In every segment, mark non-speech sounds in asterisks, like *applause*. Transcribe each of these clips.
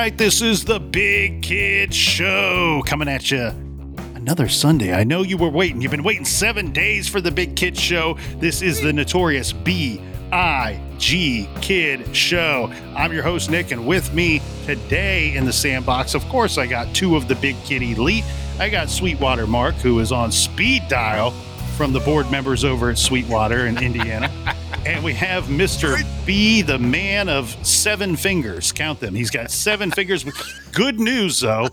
right, this is the Big Kid Show coming at you another Sunday. I know you were waiting. You've been waiting seven days for the Big Kid Show. This is the notorious B I G Kid Show. I'm your host, Nick, and with me today in the sandbox, of course, I got two of the Big Kid Elite. I got Sweetwater Mark, who is on speed dial from the board members over at Sweetwater in Indiana. *laughs* and we have Mr. B, the man of seven fingers. Count them. He's got seven *laughs* fingers. Good news, though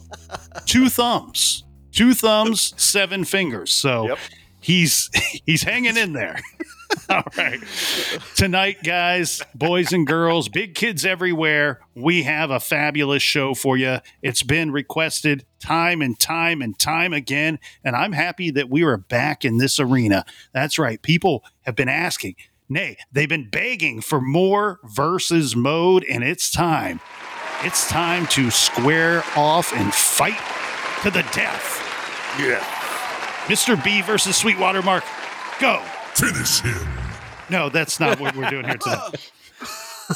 two thumbs. Two thumbs, seven fingers. So Yep. he's he's hanging in there. *laughs* All right. Tonight, guys, boys and girls, big kids everywhere, we have a fabulous show for you. It's been requested time and time and time again, and I'm happy that we are back in this arena. That's right. People have been asking, nay, they've been begging for more versus mode, and it's time. It's time to square off and fight to the death. Yeah. Mr. B versus Sweetwater Mark. Go. Finish him. No, that's not what we're doing here tonight.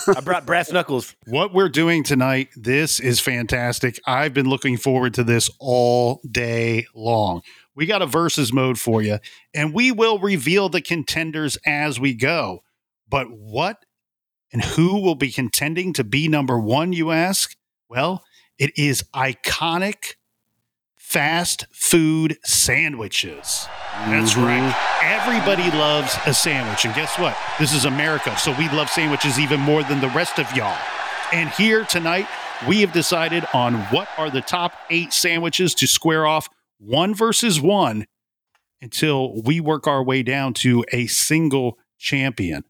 *laughs* I brought brass knuckles. What we're doing tonight, this is fantastic. I've been looking forward to this all day long. We got a versus mode for you, and we will reveal the contenders as we go. But what and who will be contending to be number one, you ask? Well, it is iconic fast food sandwiches. That's right. Mm-hmm. Everybody loves a sandwich. And guess what? This is America. So we love sandwiches even more than the rest of y'all. And here tonight, we have decided on what are the top eight sandwiches to square off one versus one until we work our way down to a single champion.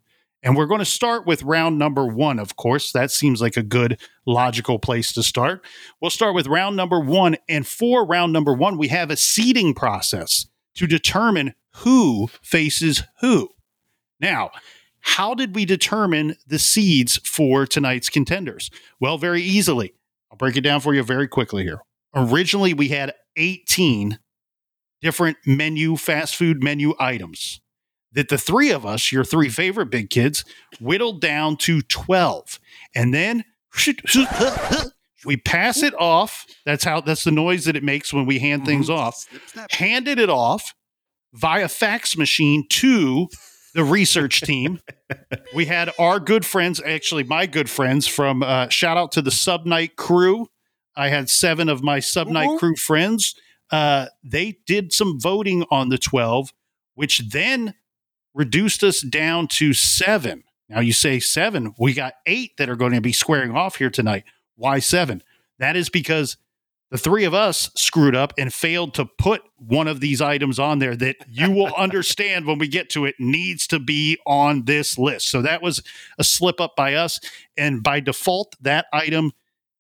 And we're going to start with round number one, of course. That seems like a good, logical place to start. We'll start with round number one. And for round number one, we have a seeding process to determine who faces who. Now, how did we determine the seeds for tonight's contenders? Well, very easily. I'll break it down for you very quickly here. Originally, we had 18 different menu, fast food menu items that the three of us, your three favorite big kids, whittled down to 12. And then *laughs* we pass it off. That's how that's the noise that it makes when we hand things off. Handed it off via fax machine to the research team. we had our good friends, actually my good friends from uh, shout out to the sub night crew. I had seven of my sub night crew friends. Uh, they did some voting on the 12, which then reduced us down to seven. Now you say seven, we got eight that are going to be squaring off here tonight. Why seven? That is because the three of us screwed up and failed to put one of these items on there that you will *laughs* understand when we get to it needs to be on this list. So that was a slip up by us. And by default, that item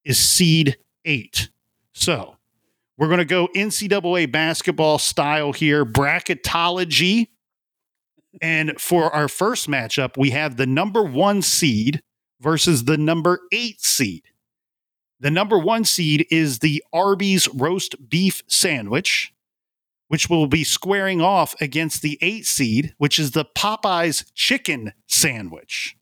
is seed eight. So we're going to go NCAA basketball style here, bracketology. And for our first matchup, we have the number one seed versus the number eight seed. The number one seed is the Arby's roast beef sandwich, which will be squaring off against the eight seed, which is the Popeyes chicken sandwich.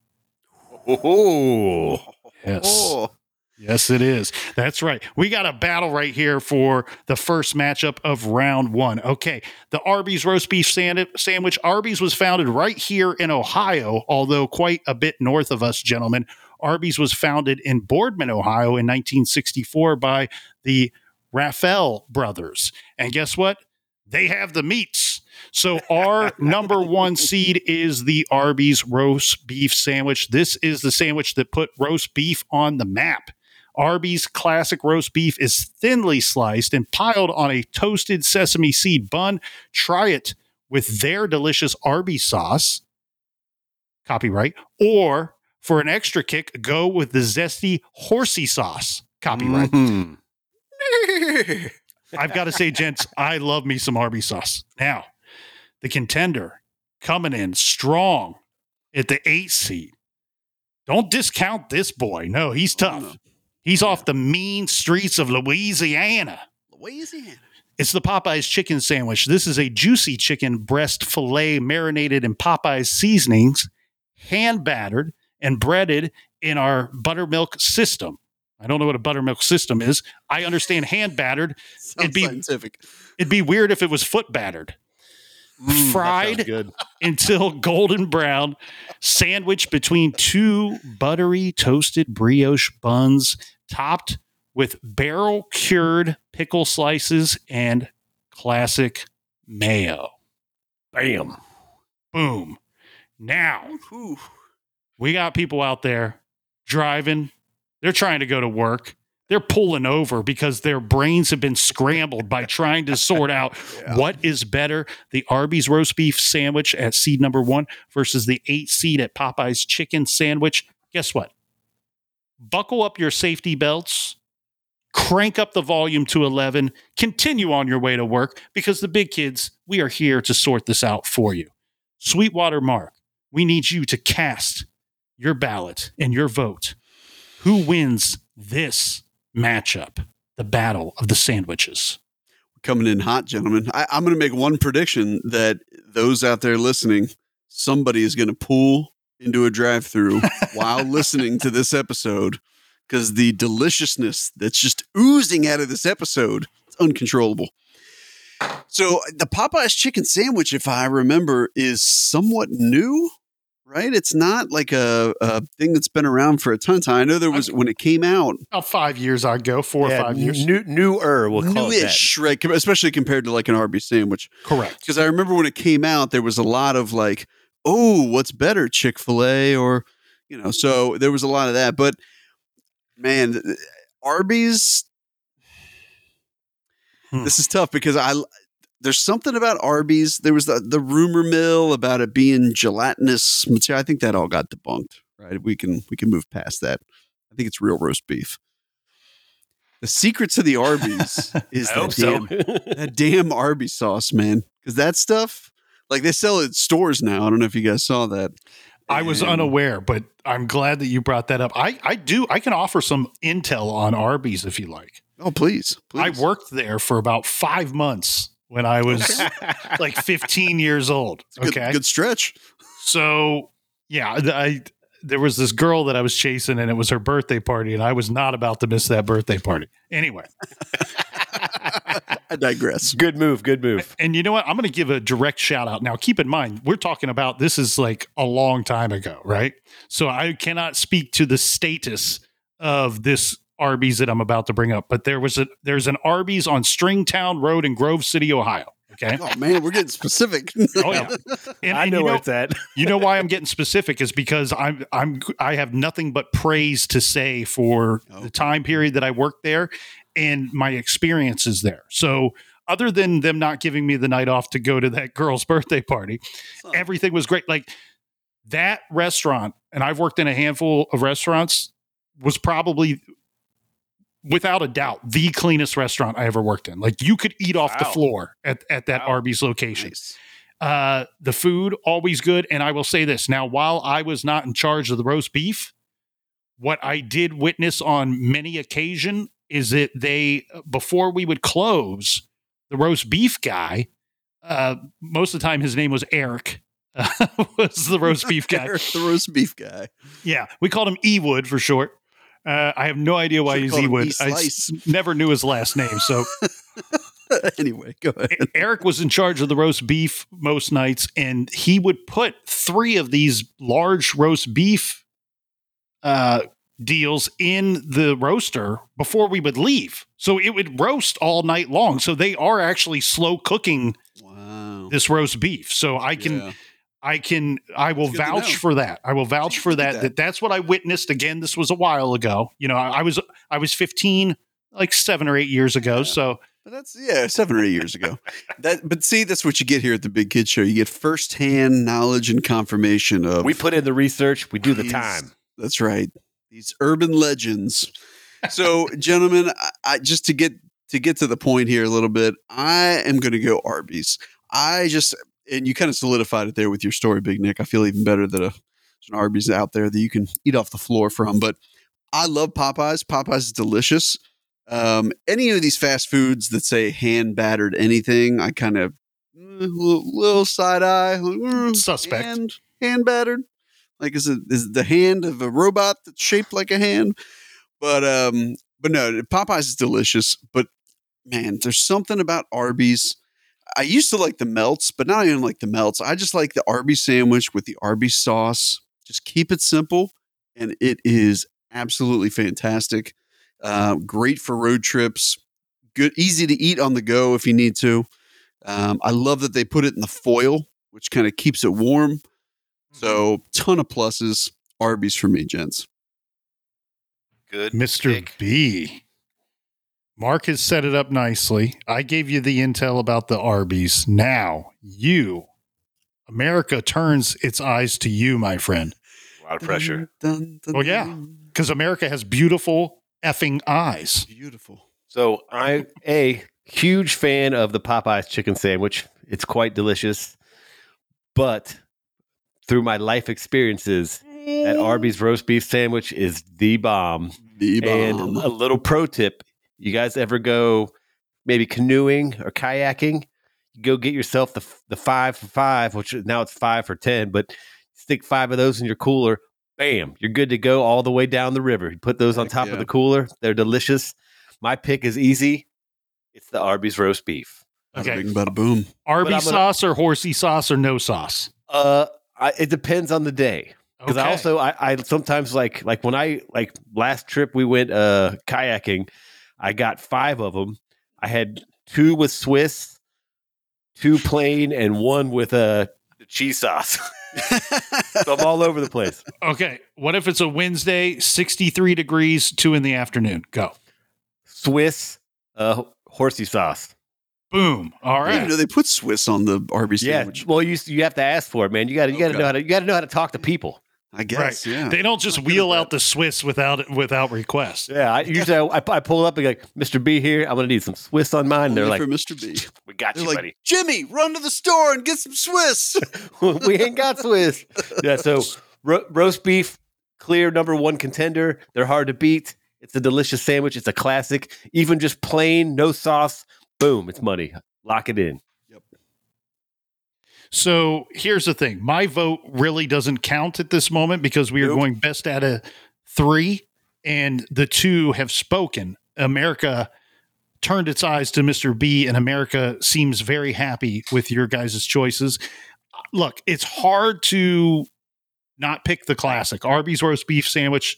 Oh. Yes. Oh. Yes, it is. That's right. We got a battle right here for the first matchup of round one. Okay. The Arby's roast beef sandwich. Arby's was founded right here in Ohio, although quite a bit north of us, gentlemen. Arby's was founded in Boardman, Ohio in 1964 by the Raffel brothers. And guess what? They have the meats. So our *laughs* number one seed is the Arby's roast beef sandwich. This is the sandwich that put roast beef on the map. Arby's classic roast beef is thinly sliced and piled on a toasted sesame seed bun. Try it with their delicious Arby's sauce. Copyright. Or for an extra kick, go with the zesty horsey sauce. Copyright. Mhm. I've got to say, gents, I love me some Arby's sauce. Now, the contender coming in strong at the eight seed. Don't discount this boy. No, he's tough. He's off the mean streets of Louisiana. Louisiana. It's the Popeyes chicken sandwich. This is a juicy chicken breast filet marinated in Popeyes seasonings, hand battered and breaded in our buttermilk system. I don't know what a buttermilk system is. I understand hand battered. *laughs* Sounds be- scientific. It'd be weird if it was foot battered. Mm, Fried good. *laughs* until golden brown, sandwiched between two buttery toasted brioche buns, topped with barrel cured pickle slices and classic mayo. Bam. Boom. Now we got people out there driving. They're trying to go to work. They're pulling over because their brains have been scrambled by trying to sort out *laughs* Yeah. what is better the Arby's roast beef sandwich at seed number one versus the eight seed at Popeye's chicken sandwich. Guess what? Buckle up your safety belts, crank up the volume to 11, continue on your way to work because the big kids, we are here to sort this out for you. Sweetwater Mark, we need you to cast your ballot and your vote. Who wins this matchup, the battle of the sandwiches? Coming in hot, gentlemen. I, I'm going to make one prediction that those out there listening, somebody is going to pull into a drive-through *laughs* while listening to this episode because the deliciousness that's just oozing out of this episode is uncontrollable. So the Popeyes chicken sandwich, if I remember, is somewhat new, right? It's not like a, a thing that's been around for a ton of time. I know there was when it came out, About five years ago, four Yeah, or five years. New, newer, we'll call it that. newish, right? Especially compared to like an Arby's sandwich. Correct. Because I remember when it came out, there was a lot of like, oh, what's better, Chick fil A or, you know, so there was a lot of that. But man, Arby's, Hmm. this is tough because I, there's something about Arby's. There was the, the rumor mill about it being gelatinous material. I think that all got debunked, right? We can, we can move past that. I think it's real roast beef. The secret to the Arby's *laughs* is that hope so. damn, that damn Arby's sauce, man. Because that stuff, like they sell it at stores now. I don't know if you guys saw that. I was unaware, but I'm glad that you brought that up. I, I do. I can offer some intel on Arby's if you like. Oh, please, please. I worked there for about five months when I was like 15 years old. Okay. good stretch. So, yeah, I there was this girl that I was chasing, and it was her birthday party, and I was not about to miss that birthday party. Anyway, *laughs* I digress. good move. Good move. and you know what? I'm going to give a direct shout out. Now, keep in mind, we're talking about this is like a long time ago, right? So I cannot speak to the status of this Arby's that I'm about to bring up, but there was a there's an Arby's on Stringtown Road in Grove City, Ohio. Okay. Oh man, we're getting specific. *laughs* Oh yeah. *laughs* And, I and know you where know, it's at. *laughs* you know why I'm getting specific is because I'm I'm I have nothing but praise to say for Oh. the time period that I worked there and my experiences there. So other than them not giving me the night off to go to that girl's birthday party, everything was great. Like that restaurant, and I've worked in a handful of restaurants, was probably without a doubt the cleanest restaurant I ever worked in. Like you could eat off the floor at, at that Wow. Arby's location. Nice. Uh, the food always good, and I will say this now: while I was not in charge of the roast beef, what I did witness on many occasion is that they before we would close, the roast beef guy, uh, most of the time his name was Eric. *laughs* was the roast beef guy? *laughs* Eric, the roast beef guy. Yeah, we called him Ewood for short. Uh, I have no idea why he's called Ewood. I s- never knew his last name, so *laughs* anyway, go ahead. Eric was in charge of the roast beef most nights, and he would put three of these large roast beef uh, deals in the roaster before we would leave. So it would roast all night long. So they are actually slow cooking Wow. this roast beef. So I can. Yeah. I can I will It's good to vouch for that. I will vouch for that, that. that. That's what I witnessed. Again, this was a while ago. You know, I, I was I was 15, like seven or eight years ago. Yeah. So But that's yeah, seven or eight years ago. *laughs* That but see, that's what you get here at the Big Kid Show. You get firsthand knowledge and confirmation of We put in the research. We do the time. That's right. These urban legends. So, *laughs* gentlemen, I, I just to get to get to the point here a little bit, I am going to go Arby's. I just and you kind of solidified it there with your story, Big Nick. I feel even better that a, there's an Arby's out there that you can eat off the floor from. But I love Popeyes. Popeyes is delicious. Um, any of these fast foods that say hand battered anything, I kind of little, little side eye, "Mm, Suspect. hand, hand battered. Like, is it is it the hand of a robot that's shaped like a hand? But um, but no, Popeyes is delicious. But man, there's something about Arby's. I used to like the melts, but now I don't like the melts. I just like the Arby's sandwich with the Arby's sauce. Just keep it simple, and it is absolutely fantastic. Uh, great for road trips. Good, easy to eat on the go if you need to. Um, I love that they put it in the foil, which kind of keeps it warm. So, ton of pluses. Arby's for me, gents. Good. Mr. pick. B. Mark has set it up nicely. I gave you the intel about the Arby's. Now, you, America turns its eyes to you, my friend, A lot of pressure. Dun, dun, Oh, yeah. because America has beautiful effing eyes. Beautiful. So I a huge fan of the Popeyes chicken sandwich. It's quite delicious. But through my life experiences, that eh. Arby's roast beef sandwich is the bomb. The bomb. And bomb. a little pro tip: you guys ever go maybe canoeing or kayaking? You Go get yourself the the five for five, which now it's five for ten, but stick five of those in your cooler. Bam, you're good to go all the way down the river. You put those on Heck top yeah. of the cooler; they're delicious. My pick is easy. It's the Arby's roast beef. Bada Okay. bing, bada boom. Arby's I'm gonna- sauce or horsey sauce or no sauce? Uh, I, it depends on the day. because I also I, I sometimes like like when I like last trip we went uh kayaking, I got five of them. I had two with Swiss, two plain, and one with uh, cheese sauce. *laughs* so I'm all over the place. *laughs* Okay. What if it's a Wednesday, 63 degrees, two in the afternoon? Go. Swiss, uh, horsey sauce. Boom. All right. I didn't even right. know they put Swiss on the Arby's Yeah, sandwich. well you you have to ask for it, man. You got to you got to Okay. know how to you got to know how to talk to people. I guess. Yeah. They don't just wheel out the Swiss without without request. Yeah, I usually I, I pull up and go, Mr. B here. I'm gonna need some Swiss on mine. And they're like, for Mr. B. we got They're you, like, buddy. Jimmy, run to the store and get some Swiss. *laughs* *laughs* we ain't got Swiss. Yeah, so ro- roast beef, clear number one contender. They're hard to beat. It's a delicious sandwich. It's a classic. Even just plain, no sauce, boom, it's money. Lock it in. So here's the thing. My vote really doesn't count at this moment because we are Nope. going best out of three, and the two have spoken. America turned its eyes to Mr. B, and America seems very happy with your guys' choices. Look, it's hard to not pick the classic Arby's roast beef sandwich,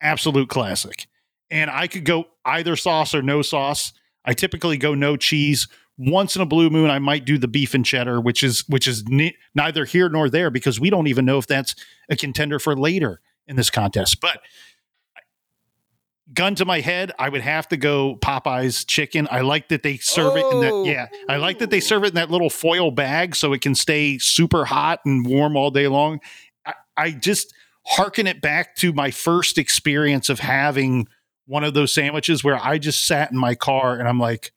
absolute classic. And I could go either sauce or no sauce. I typically go no cheese once in a blue moon i might do the beef and cheddar which is which is ne- neither here nor there because we don't even know if that's a contender for later in this contest. But gun to my head i would have to go popeye's chicken. I like that they serve it in that Oh. yeah i like that they serve it in that little foil bag so it can stay super hot and warm all day long. I, I just hearken it back to my first experience of having one of those sandwiches where i just sat in my car and i'm like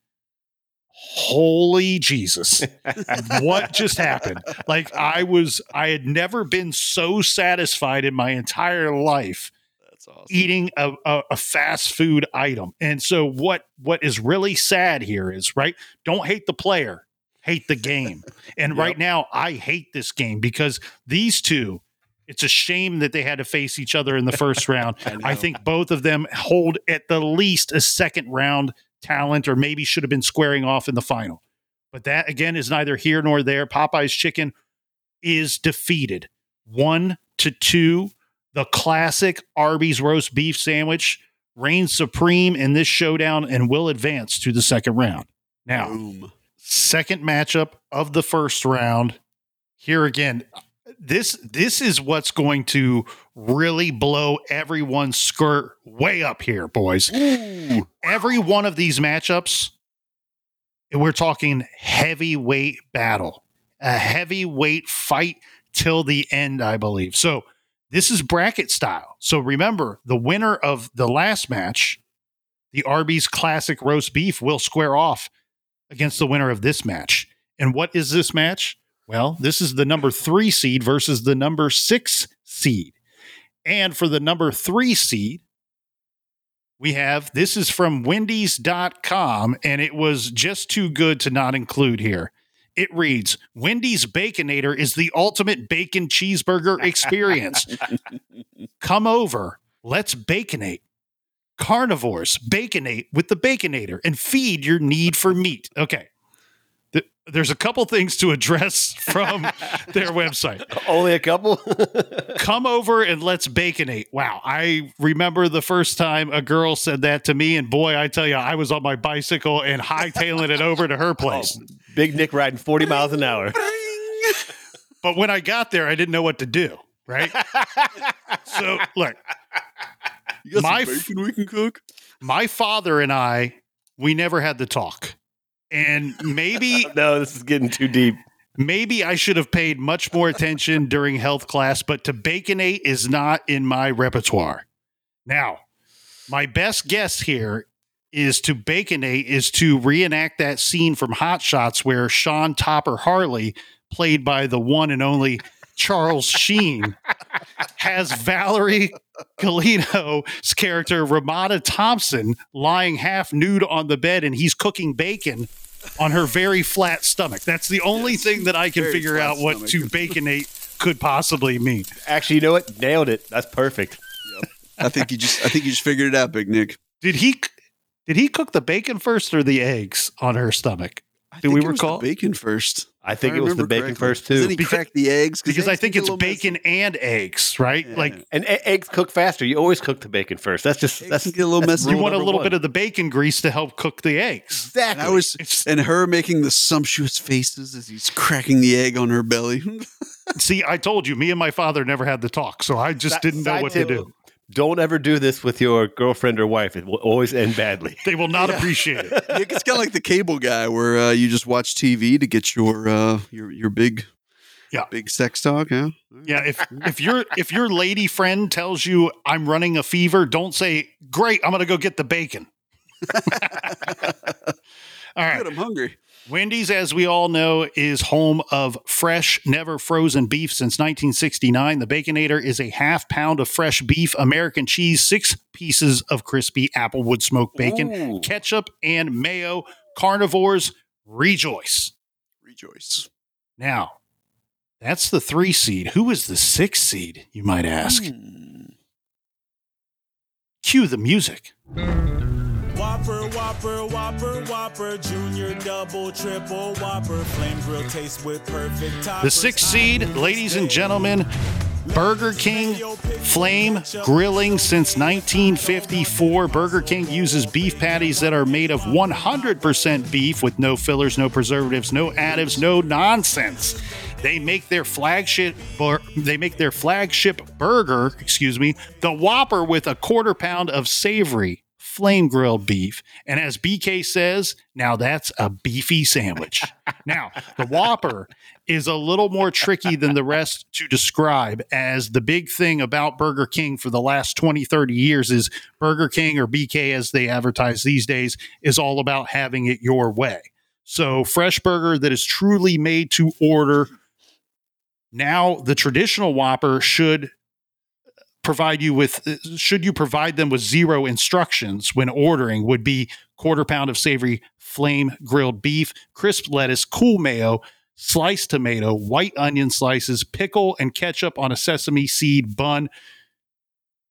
holy Jesus, *laughs* what just happened? Like I was, I had never been so satisfied in my entire life That's awesome. eating a, a, a fast food item. And so what, what is really sad here is right. Don't hate the player, hate the game. *laughs* And right now I hate this game because these two, it's a shame that they had to face each other in the first *laughs* round. I know. think both of them hold at the least a second round talent or maybe should have been squaring off in the final. But that again is neither here nor there. Popeye's chicken is defeated. One to two. The classic Arby's roast beef sandwich reigns supreme in this showdown and will advance to the second round. Now, Boom. second matchup of the first round. Here again, this this is what's going to really blow everyone's skirt way up here, boys. Every one of these matchups, we're talking heavyweight battle, a heavyweight fight till the end, I believe. So this is bracket style. So remember, the winner of the last match, the Arby's Classic Roast Beef, will square off against the winner of this match. And what is this match? Well, this is the number three seed versus the number six seed. And for the number three seed, we have this is from Wendy's.com, and it was just too good to not include here. It reads Wendy's Baconator is the ultimate bacon cheeseburger *laughs* experience. Come over, let's baconate. carnivores baconate with the Baconator and feed your need for meat. Okay. Th- There's a couple things to address from *laughs* their website. Only a couple. *laughs* Come over and let's baconate. Wow. I remember the first time a girl said that to me, and boy, I tell you, I was on my bicycle and hightailing it over to her oh, place. Big Nick riding 40 miles an hour. But when I got there, I didn't know what to do. Right. *laughs* so, look, You got My some f- bacon we can cook? my father and I, we never had the talk. And maybe *laughs* No, this is getting too deep. maybe I should have paid much more attention during health class, but to baconate is not in my repertoire. Now, my best guess here is to baconate is to reenact that scene from Hot Shots where Sean Topper Harley, played by the one and only Charles Sheen, has Valeria Golino's character Ramada Thompson lying half nude on the bed and he's cooking bacon on her very flat stomach. That's the only Yes. thing that I can figure out what stomach. to baconate could possibly mean. Actually, you know what? Nailed it. That's perfect. I think you just I think you just figured it out, Big Nick. Did he did he cook the bacon first or the eggs on her stomach? I Do think we it was the recall? bacon first. I think If it was the bacon correctly. first, too. he Because- crack the eggs? Because I think it's little messy. bacon and eggs, right? Yeah. Like And e- eggs cook faster. You always cook the bacon first. That's just Eggs that's get a little messy. you want a little one. bit of the bacon grease to help cook the eggs. exactly. And I was It's, and her making the sumptuous faces as he's cracking the egg on her belly. *laughs* see, I told you, me and my father never had the talk, so I just Si- didn't know what tip, to do. Don't ever do this with your girlfriend or wife. It will always end badly. They will not *laughs* Yeah. appreciate it. Nick, it's kind of like the cable guy where uh, you just watch TV to get your uh, your your big Yeah. big sex talk. Yeah, Yeah, if if your if your lady friend tells you I'm running a fever, don't say, "Great, I'm going to go get the bacon." *laughs* All right. Good, I'm hungry. Wendy's, as we all know, is home of fresh, never frozen beef since 1969. The Baconator is a half pound of fresh beef, American cheese, six pieces of crispy applewood smoked bacon, Ooh. ketchup, and mayo. Carnivores rejoice. Rejoice. Now, that's the three seed. Who is the six seed, you might ask? Hmm. Cue the music. Whopper, Whopper, Whopper, Whopper, Junior, Double, Triple, Whopper, Flame Grill taste with perfect toppers. The sixth seed, ladies and gentlemen, Burger King Flame Grilling since 1954. Burger King uses beef patties that are made of 100% beef with no fillers, no preservatives, no additives, no nonsense. They make their flagship bur- they make their flagship burger, excuse me, the Whopper with a quarter pound of savory flame grilled beef. And as BK says, now that's a beefy sandwich. *laughs* now, the Whopper is a little more tricky than the rest to describe as the big thing about Burger King for the last 20, 30 years is Burger King or BK as they advertise these days is all about having it your way. So, fresh burger that is truly made to order. Now, the traditional Whopper should provide you with should you provide them with zero instructions when ordering would be quarter pound of savory flame grilled beef crisp lettuce cool mayo sliced tomato white onion slices pickle and ketchup on a sesame seed bun.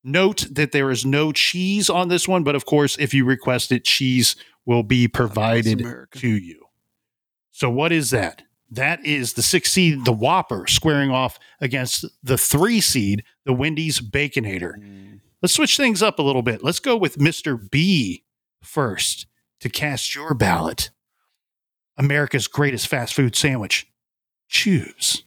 Note that there is no cheese on this one but of course if you request it cheese will be provided to you. So what is that that is the six seed the whopper squaring off against the three seed the wendy's baconator mm. let's switch things up a little bit let's go with mr b first to cast your ballot america's greatest fast food sandwich choose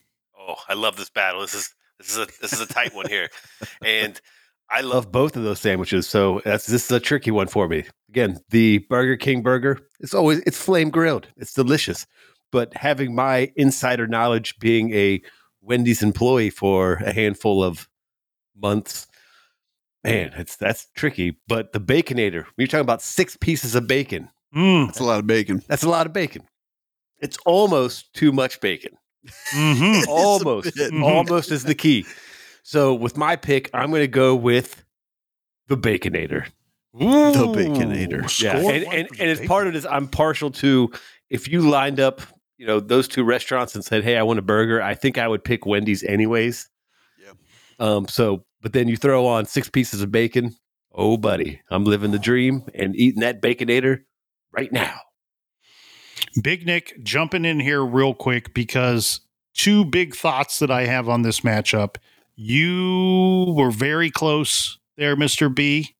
Oh, I love this battle. This is this is a this is a tight one here, *laughs* and I love both of those sandwiches. So that's this is a tricky one for me. Again, the Burger King burger. It's always it's flame grilled. It's delicious, but having my insider knowledge, being a Wendy's employee for a handful of months, man, it's that's tricky. But the Baconator, when you're talking about six pieces of bacon, mm, That's a lot of bacon. that's a lot of bacon. It's almost too much bacon *laughs* mhm. Almost bit. Mhm. almost is the key so with my pick i'm going to go with the baconator The Baconator. yeah and, and, and as part of this i'm partial to if you lined up you know those two restaurants and said hey i want a burger i think i would pick wendy's anyways Yeah. um so but then you throw on six pieces of bacon Oh, buddy, I'm living the dream and eating that baconator right now. Big Nick jumping in here real quick because two big thoughts that I have on this matchup. You were very close there, Mr. B.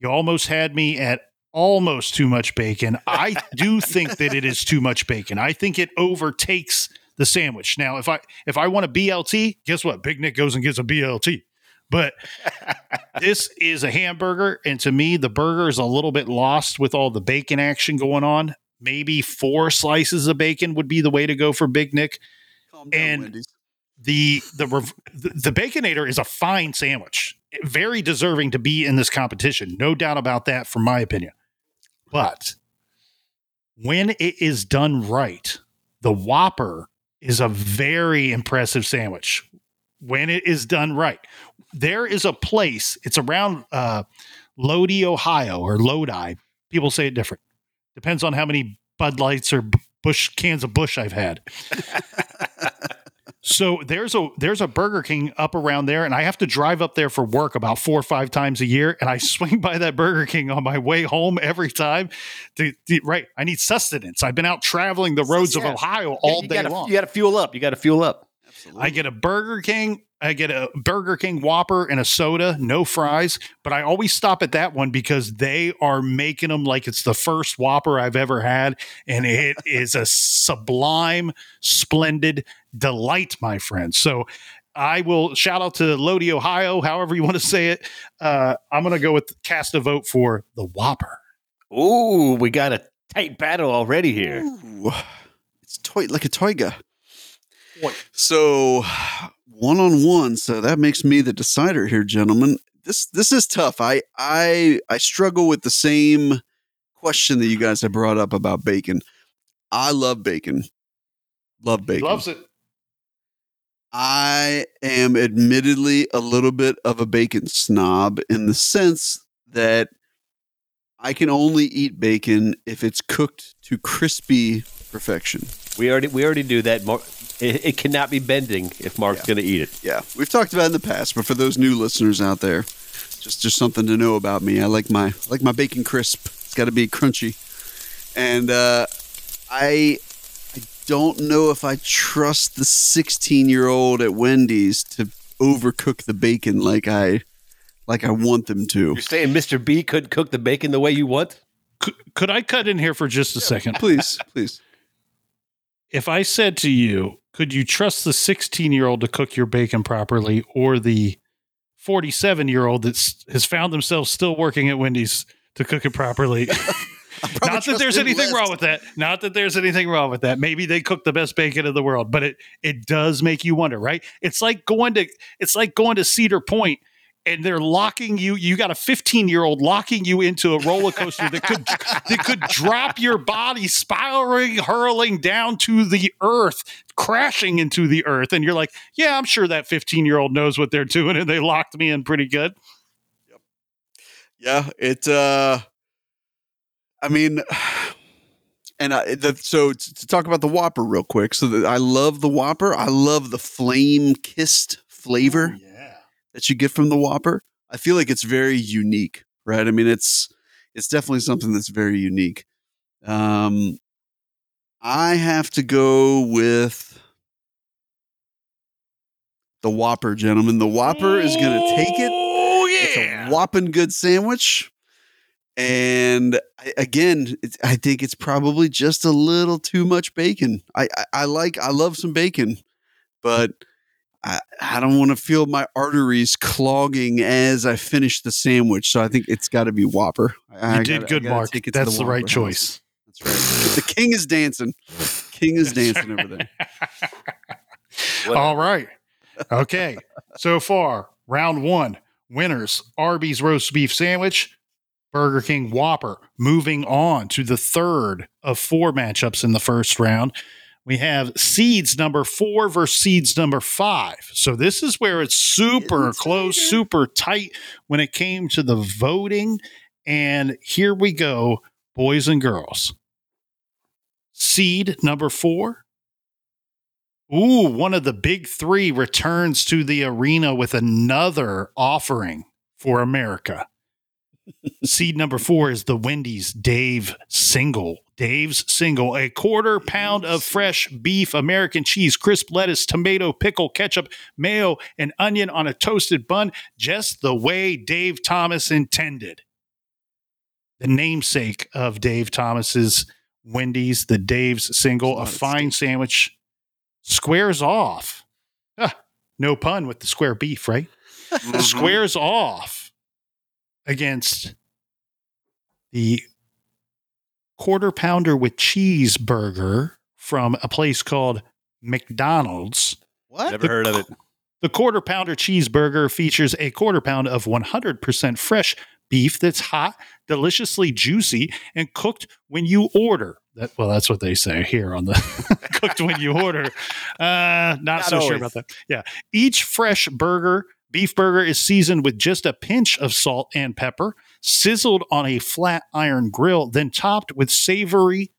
You almost had me at almost too much bacon. I do think that it is too much bacon. I think it overtakes the sandwich. Now, if I if I want a BLT, guess what? Big Nick goes and gets a BLT. But *laughs* this is a hamburger, and to me, the burger is a little bit lost with all the bacon action going on. Maybe four slices of bacon would be the way to go for Big Nick. Calm down, And- Wendy's. The the the baconator is a fine sandwich, very deserving to be in this competition, no doubt about that, from my opinion. But when it is done right, the Whopper is a very impressive sandwich. When it is done right, there is a place. It's around uh, Lodi, Ohio, or Lodi. People say it different. Depends on how many Bud Lights or Busch cans of Busch I've had. *laughs* so there's a there's a Burger King up around there, and I have to drive up there for work about four or five times a year, and I *laughs* swing by that Burger King on my way home every time. To, to- right, I need sustenance. I've been out traveling the roads of Ohio all you day gotta, long. You got to fuel up. You got to fuel up. Absolutely. I get a Burger King. I get a Burger King Whopper and a soda, no fries. But I always stop at that one because they are making them like it's the first Whopper I've ever had. And it *laughs* is a sublime, splendid delight, my friend. So I will shout out to Lodi, Ohio, however you want to say it. Uh, I'm going to go with cast a vote for the Whopper. Ooh, we got a tight battle already here. Ooh, it's toy like a toiga. What? So one on one. So that makes me the decider here, gentlemen. This this is tough. I I I struggle with the same question that you guys have brought up about bacon. I love bacon. Love bacon. Loves it. I am admittedly a little bit of a bacon snob in the sense that I can only eat bacon if it's cooked to crispy perfection. We already we already do that. Mar- It, it cannot be bending if Mark's Yeah. going to eat it. Yeah, we've talked about it in the past, but for those new listeners out there, just just something to know about me. I like my I like my bacon crisp. It's got to be crunchy, and uh, I I don't know if I trust the 16 year old at Wendy's to overcook the bacon like I like I want them to. You're saying Mr. B couldn't cook the bacon the way you want? Could, could I cut in here for just a second? Please, please. *laughs* if I said to you, could you trust the 16 year old to cook your bacon properly or the 47 year old that has found themselves still working at Wendy's to cook it properly? *laughs* *laughs* Not that there's anything less. wrong with that. Not that there's anything wrong with that. Maybe they cook the best bacon in the world, but it it does make you wonder, right? It's like going to it's like going to Cedar Point and they're locking you you got a 15 year old locking you into a roller coaster that could that could drop your body spiraling hurling down to the earth crashing into the earth and you're like yeah i'm sure that 15 year old knows what they're doing and they locked me in pretty good Yep. Yeah, it. uh I mean, and I, the, so to, to talk about the Whopper real quick. So that I love the Whopper. I love the flame kissed flavor yeah that you get from the Whopper. I feel like it's very unique, right? I mean, it's it's definitely something that's very unique. Um, I have to go with the Whopper, gentlemen. The Whopper is going to take it. oh yeah, It's a whopping good sandwich. And I, again, it's, I think it's probably just a little too much bacon. I, I, I like, I love some bacon, but I, I don't want to feel my arteries clogging as I finish the sandwich. So I think it's got to be Whopper. I, you I did gotta- good mark take it to that's the, Whopper right choice That's right. The king is dancing. King is dancing over there. All right. Okay. so far, round one winners Arby's roast beef sandwich, Burger King Whopper. Moving on to the third of four matchups in the first round. We have seeds number four versus seeds number five. So this is where it's super Getting close, tighter. super tight when it came to the voting. And here we go, boys and girls. Seed number four Ooh, one of the big three returns to the arena with another offering for America. Seed number four is the Wendy's Dave single. Dave's single, a quarter pound of fresh beef, American cheese, crisp lettuce, tomato, pickle, ketchup, mayo, and onion on a toasted bun, just the way Dave Thomas intended. The namesake of Dave Thomas's Wendy's, the Dave's single, a It's a lot of fine sandwich, squares off. Ah, no pun with the square beef, right? *laughs* Mm-hmm. squares off against the quarter pounder with cheeseburger from a place called McDonald's. What? Never heard of it. The quarter pounder cheeseburger features a quarter pound of 100% fresh beef that's hot, deliciously juicy, and cooked when you order. That, well, that's what they say here on the *laughs* cooked when you order. Uh, not, Not so sure about that. Yeah. Each fresh burger, beef burger, is seasoned with just a pinch of salt and pepper, sizzled on a flat iron grill, then topped with savory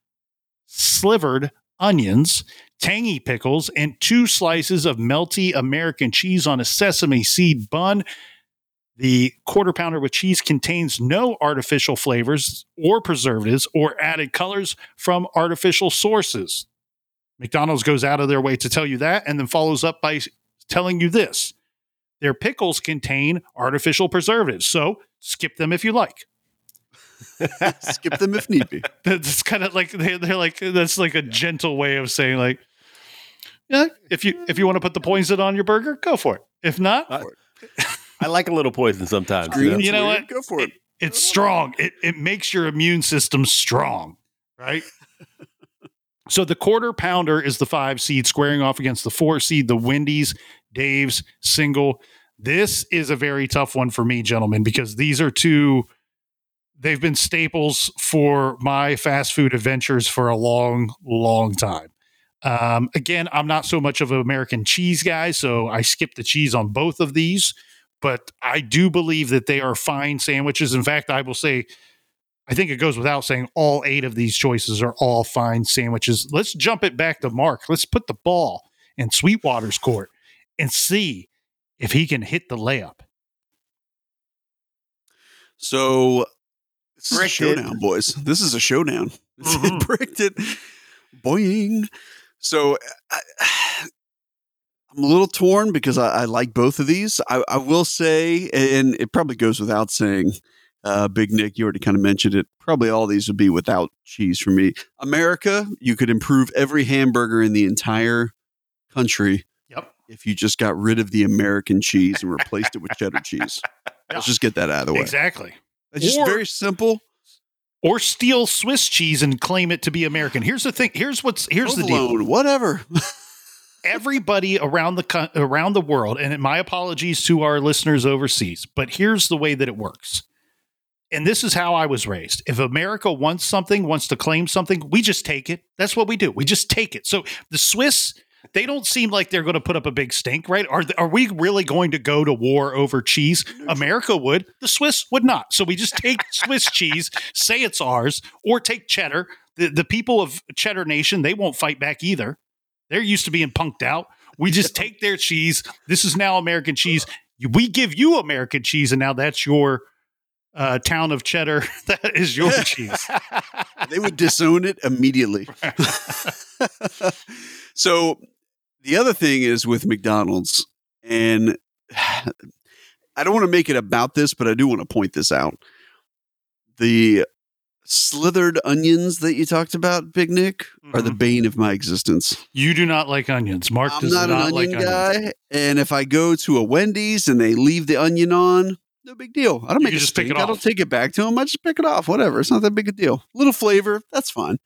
slivered onions, tangy pickles, and two slices of melty American cheese on a sesame seed bun. The quarter pounder with cheese contains no artificial flavors or preservatives or added colors from artificial sources. McDonald's goes out of their way to tell you that and then follows up by telling you this. Their pickles contain artificial preservatives, so skip them if you like. *laughs* Skip them if need be. *laughs* That's kind of like they, they're like that's like a gentle way of saying like, yeah, if you if you want to put the poison on your burger, go for it. If not, I, I like a little poison sometimes. Green, you know? You know what? Go for it. it's strong. It it makes your immune system strong, right? *laughs* so the quarter pounder is the five seed squaring off against the four seed, the Wendy's Dave's single. This is a very tough one for me, gentlemen, because these are two. They've been staples for my fast food adventures for a long, long time. Um, again, I'm not so much of an American cheese guy, so I skip the cheese on both of these but I do believe that they are fine sandwiches. In fact, I will say, I think it goes without saying, all eight of these choices are all fine sandwiches. Let's jump it back to Mark. Let's put the ball in Sweetwater's court and see if he can hit the layup. So this is a Bricked it. showdown, boys. This is a showdown. *laughs* Mhm. Bricked it. Boing. So I, I'm a little torn because I, I like both of these. I, I will say, and it probably goes without saying, uh, Big Nick, you already kind of mentioned it. Probably all these would be without cheese for me. America, you could improve every hamburger in the entire country Yep. If you just got rid of the American cheese and replaced it with cheddar cheese. *laughs* Let's just get that out of the way. Exactly. It's just very simple. Or steal Swiss cheese and claim it to be American. Here's the thing. Here's what's here's the deal. Whatever. *laughs* everybody around the around the world and my apologies to our listeners overseas but here's the way that it works and this is how I was raised. If America wants something, wants to claim something, we just take it. That's what we do. We just take it. So the Swiss, they don't seem like they're going to put up a big stink, right? Are are we really going to go to war over cheese? America would. The Swiss would not. So we just take *laughs* Swiss cheese, say it's ours, or take cheddar. The the people of Cheddar Nation, they won't fight back either. They're used to being punked out. We just take their cheese. This is now American cheese. We give you American cheese, and now that's your uh, town of cheddar. *laughs* that is your *laughs* cheese. they would disown it immediately. *laughs* so the other thing is with McDonald's, and *sighs* I don't want to make it about this, but I do want to point this out. The slithered onions that you talked about, Big Nick, are the bane of my existence. You do not like onions. Mark I'm does not, not, an like onion onions. guy, and if I go to a Wendy's and they leave the onion on, no big deal. I don't You make can a just pick it stink. I don't take it back to them. I just pick it off. Whatever. It's not that big a deal. Little flavor, that's fine.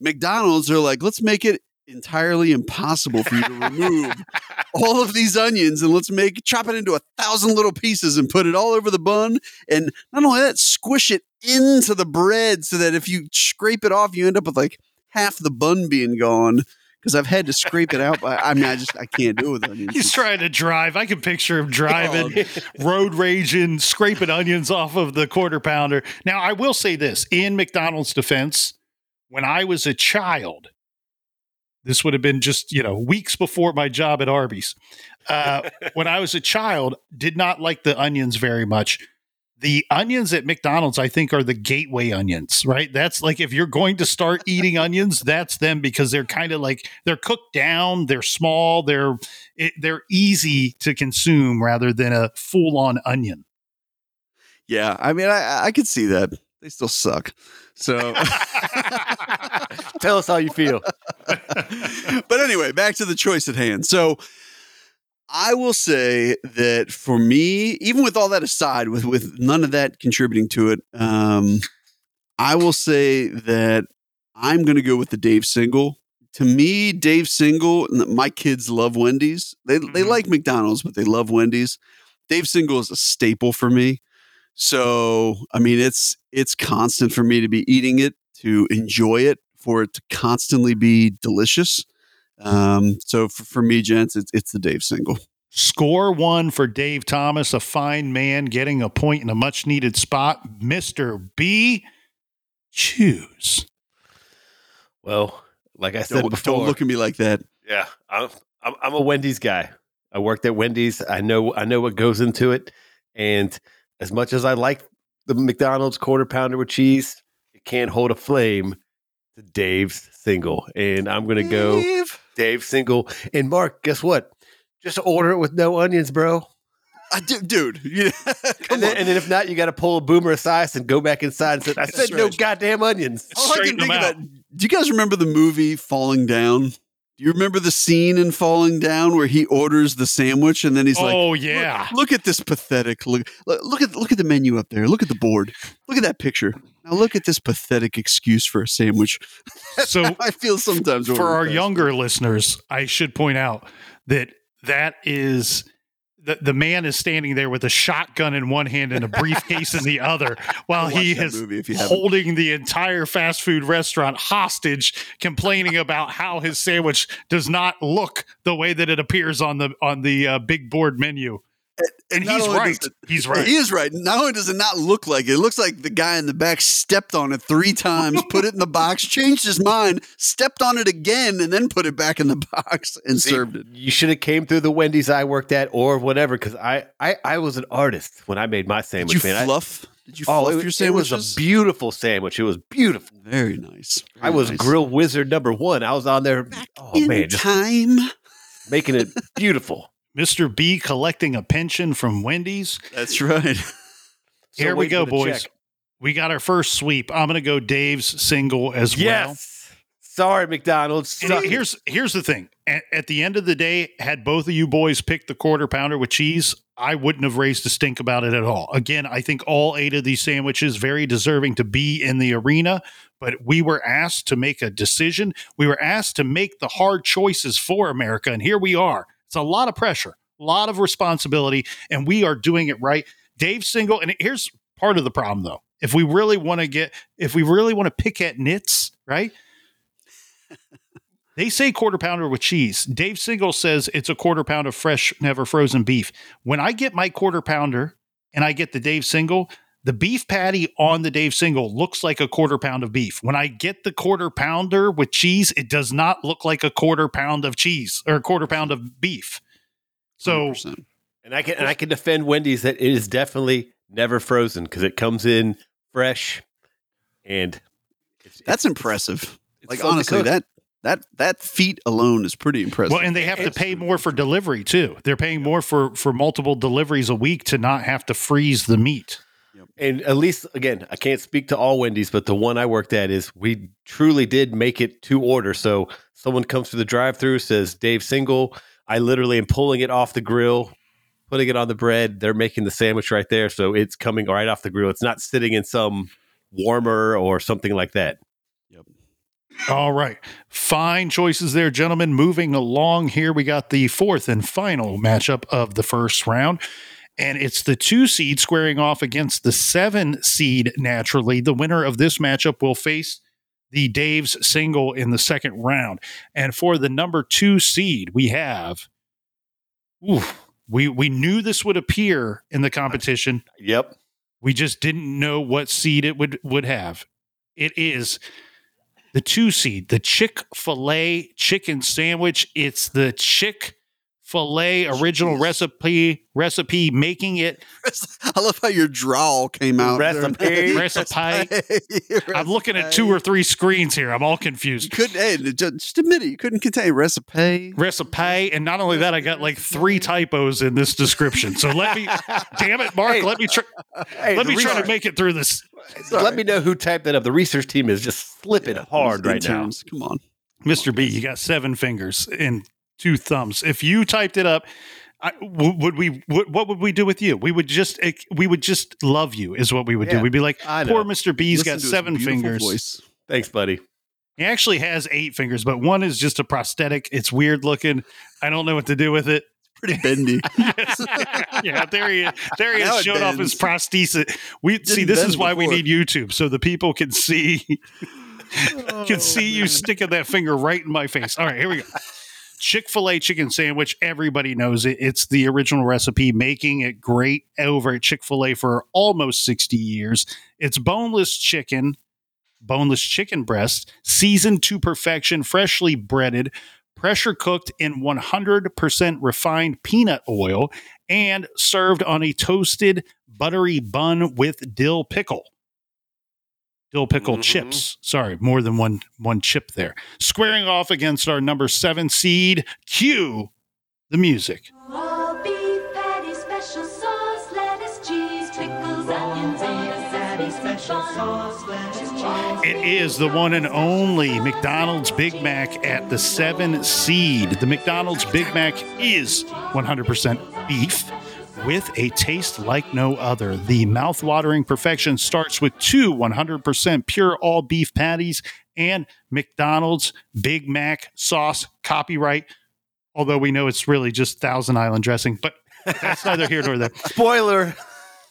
McDonald's are like, let's make it entirely impossible for you to remove *laughs* all of these onions and let's make chop it into a thousand little pieces and put it all over the bun. And not only that, squish it into the bread so that if you scrape it off, you end up with like half the bun being gone. Because I've had to scrape it out. By, I mean, I just I can't do it with onions. *laughs* He's trying to drive. I can picture him driving, Oh. *laughs* road raging, scraping onions off of the quarter pounder. Now, I will say this in McDonald's defense, when I was a child, this would have been just, you know, weeks before my job at Arby's. Uh, *laughs* when I was a child, did not like the onions very much. The onions at McDonald's, I think, are the gateway onions, right? That's like if you're going to start *laughs* eating onions, that's them because they're kind of like they're cooked down, they're small, they're it, they're easy to consume rather than a full on onion. Yeah, I mean, I I could see that. They still suck. So, *laughs* Tell us how you feel. *laughs* but anyway, back to the choice at hand. So, I will say that for me, even with all that aside, with with none of that contributing to it, um, I will say that I'm going to go with the Dave Single. To me, Dave Single. And my kids love Wendy's. They they Mhm. like McDonald's, but they love Wendy's. Dave Single is a staple for me. So I mean, it's it's constant for me to be eating it, to enjoy it, for it to constantly be delicious. Um, so for, for me, gents, it's it's the Dave Single. Score one for Dave Thomas, a fine man getting a point in a much needed spot. Mr. B, choose. Well, like I said Don't, before, don't look at me like that. Yeah, I'm, I'm I'm a Wendy's guy. I worked at Wendy's. I know I know what goes into it. And as much as I like the McDonald's quarter pounder with cheese, it can't hold a flame to Dave's single. And I'm gonna go Dave. Dave single. And Mark, guess what? Just order it with no onions, bro. I do, dude. *laughs* Yeah. And then, and then if not, you got to pull a boomer aside and go back inside and say, "I said no goddamn onions." All I Straighten can think them about. Do you guys remember the movie Falling Down? Do you remember the scene in Falling Down where he orders the sandwich and then he's like, oh, yeah. Look, at this pathetic look. look. Look at look at the menu up there. Look at the board. Look at that picture. Now look at this pathetic excuse for a sandwich. *laughs* So I feel sometimes for our younger listeners, I should point out that that is the, the man is standing there with a shotgun in one hand and a briefcase in the other *laughs* while he is haven't. holding the entire fast food restaurant hostage complaining about how his sandwich does not look the way that it appears on the on the uh, big board menu and he's right it- he's right He is right. Not only does it not look like it, it looks like the guy in the back stepped on it three times, put it in the box, changed his mind, stepped on it again, and then put it back in the box and See, served it. You should have came through the Wendy's I worked at or whatever because I, I I was an artist when I made my Did sandwich. you man. I- fluff? Did you oh, fluff it, your it was a beautiful sandwich. It was beautiful. Very nice. I was nice. grill wizard number one. I was on there. Oh in man, just time. making it *laughs* beautiful. Mr b collecting a pension from wendy's That's right. *laughs* So here we go boys check. we got our first sweep i'm gonna go dave's single as well Yes. Sorry, McDonald's. And Suck it. here's here's the thing. At, at the end of the day, had both of you boys picked the quarter pounder with cheese, I wouldn't have raised a stink about it at all. Again, I think all eight of these sandwiches very deserving to be in the arena, but we were asked to make a decision. We were asked to make the hard choices for America, and here we are. It's a lot of pressure, a lot of responsibility, and we are doing it right. Dave Single, and here's part of the problem though. If we really want to get, if we really want to pick at nits, right? They say quarter pounder with cheese. Dave Single says it's a quarter pound of fresh, never frozen beef. When I get my quarter pounder and I get the Dave Single, the beef patty on the Dave Single looks like a quarter pound of beef. When I get the quarter pounder with cheese, it does not look like a quarter pound of cheese or a quarter pound of beef. So 100%. and I can and I can defend Wendy's that it is definitely never frozen because it comes in fresh, and it's, that's impressive. it's Like honestly, that that that feat alone is pretty impressive. well, and they have to pay more for delivery too. They're paying more for for multiple deliveries a week to not have to freeze the meat. And at least again, I can't speak to all Wendy's, but the one I worked at is we truly did make it to order. So someone comes through the drive-through, says Dave Single. I literally am pulling it off the grill, putting it on the bread. They're making the sandwich right there, so it's coming right off the grill. It's not sitting in some warmer or something like that. Yep. All right. Fine choices there, gentlemen. Moving along here, we got the fourth and final matchup of the first round. And it's the two seed squaring off against the seven seed naturally. The winner of this matchup will face the Dave's single in the second round. And for the number two seed, we have. Oof, we we knew this would appear in the competition. Yep. We just didn't know what seed it would would have. It is the two seed, the Chick Fil A chicken sandwich. It's the Chick Filet oh, original Jeez. recipe recipe, making it. *laughs* I love how your drawl came out. there. Recipe. *laughs* Recipe. *laughs* I'm looking at two or three screens here. I'm all You confused. couldn't. Hey, just just admit it. You couldn't contain recipe. Recipe, and not only that, I got like three typos in this description. So let me, damn it, Mark, Hey, let me try. Uh, hey, Let the me try to make it through this. Let me know who typed that up. The research team is just slipping hard right now. Interns, Come on. Mr. B, you got seven fingers and two thumbs. If you typed it up, I, would we? What, what would we do with you? We would just, eh, we would just love you, is what we would do. We'd be like, poor. Mr. B's Listen got seven fingers. Voice. Thanks, buddy. He actually has eight fingers, but one is just a prosthetic. It's weird looking. I don't know what to do with it. Pretty bendy. *laughs* Yes. *laughs* yeah, there he is. There he Now is showing off his prosthesis. We see this is why we need YouTube so the people can see *laughs* Oh, can see you sticking that finger right in my face. All right, here we go. Chick fil A chicken sandwich. Everybody knows it. It's the original recipe, making it great over at Chick fil A for almost 60 years. It's boneless chicken, boneless chicken breast, seasoned to perfection, freshly breaded, pressure cooked in 100% refined peanut oil, and served on a toasted, buttery bun with dill pickle dill pickle Mhm. chips. Sorry, more than one one chip there. Squaring off against our number seven seed. Cue the music. All beef patty, special sauce, lettuce, cheese, pickles, onions on a savvy special sauce, lettuce, cheese. It is the one and only McDonald's Big Mac at the seven seed. The McDonald's Big Mac is 100% beef with a taste like no other. The mouth-watering perfection starts with two 100% pure all beef patties and McDonald's Big Mac sauce copyright. Although we know it's really just Thousand Island dressing, but that's neither here nor there *laughs* Spoiler.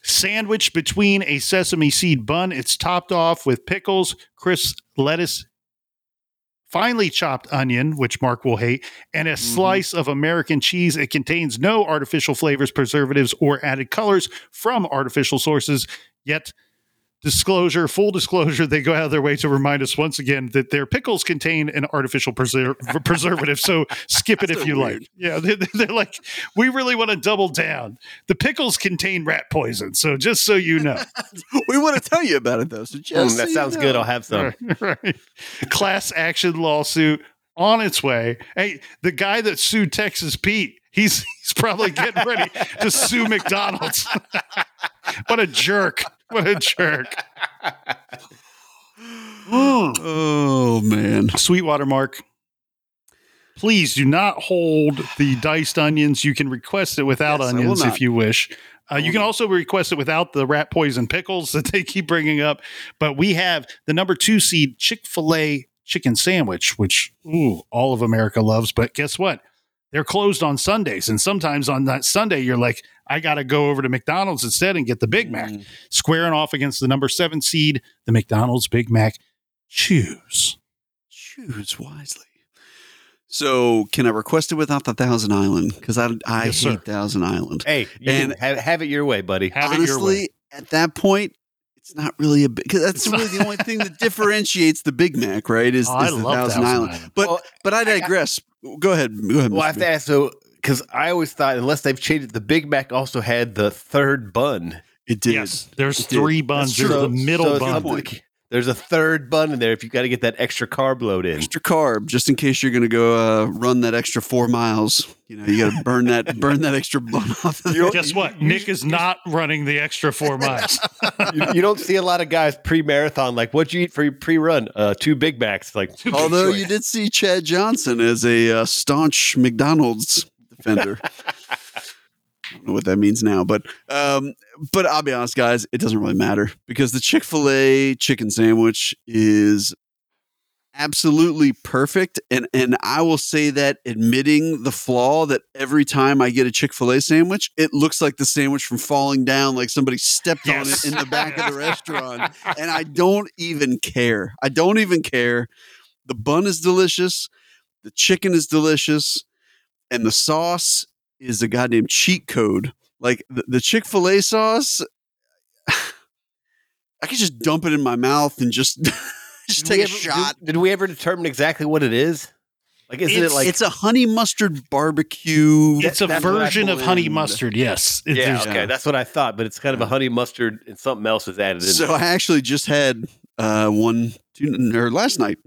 sandwiched between a sesame seed bun. It's topped off with pickles, crisp lettuce, finely chopped onion, which Mark will hate, and a mm-hmm. slice of American cheese. It contains no artificial flavors, preservatives, or added colors from artificial sources. Yet, disclosure, full disclosure, they go out of their way to remind us once again that their pickles contain an artificial preser- preservative. So skip it if So you weird. like. Yeah, they, they're like, we really want to double down. The pickles contain rat poison. So just so you know. *laughs* we want to tell you about it though. So just Mm, so that you sounds know. good. I'll have some. right, *laughs* right. Class action lawsuit on its way. Hey, the guy that sued Texas Pete, he's *laughs* he's probably getting ready to sue McDonald's. what a jerk. What a jerk. Mm. Oh man. Sweetwater Mark. Please do not hold the diced onions. You can request it without Yes, onions if you wish. Uh, you can also request it without the rat poison pickles *laughs* that they keep bringing up. But we have the number two seed Chick fil A chicken sandwich, which ooh, all of America loves. But guess what? They're closed on Sundays. And sometimes on that Sunday, you're like, I got to go over to McDonald's instead and get the Big Mac. Mm. Squaring off against the number seven seed, the McDonald's Big Mac. Choose. Choose wisely. So, can I request it without the Thousand Island? Because I I Yes, hate sir. Thousand Island. Hey, you And- have, have it your way, buddy. Have it your way. Honestly, at that point, it's not really a big. Because that's It's really not- the only thing that differentiates the Big Mac, right? Is, Oh, I is the love Thousand, Thousand Island. Island. But Well, but I I got- digress. Go ahead. Go ahead. Well, I have to ask so because I always thought unless they've changed it, the Big Mac also had the third bun. It did. Yes, there's It did. three buns. There's true. the middle so bun. something- There's a third bun in there if you got to get that extra carb load in. Extra carb, just in case you're going to go uh, run that extra four miles. You know, you got to burn that *laughs* burn that extra bun off. Of. Guess what? Nic is not running the extra four *laughs* miles. you, you don't see a lot of guys pre-marathon like, "What'd you eat for your pre-run?" Uh, two Big Macs. Like, Although you did see Chad Johnson as a uh, staunch McDonald's defender. *laughs* What that means now, but um, but I'll be honest, guys, it doesn't really matter because the Chick Fil A chicken sandwich is absolutely perfect, and and I will say that admitting the flaw that every time I get a Chick Fil A sandwich, it looks like the sandwich from falling down, like somebody stepped Yes. on it in the back of the *laughs* restaurant, and I don't even care. I don't even care. The bun is delicious. The chicken is delicious. And the sauce is a goddamn cheat code. Like the, the Chick fil A sauce, I could just dump it in my mouth and just, *laughs* just Did we take a ever- shot. Did, did we ever determine exactly what it is? Like, isn't It's- it like it's a honey mustard barbecue. it's a that's what I version of honey mustard. Yes. It- yeah, there's- okay, that's what I thought, but it's kind of a honey mustard and something else is added in. So there. I actually just had uh, one two, or last night,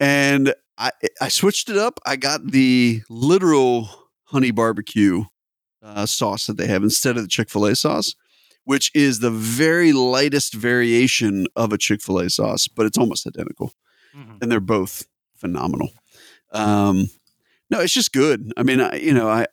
and I I switched it up. I got the literal honey barbecue uh, sauce that they have instead of the Chick Fil A sauce, which is the very lightest variation of a Chick Fil A sauce, but it's almost identical, Mhm. and they're both phenomenal. Um, no, it's just good. I mean, I, you know, I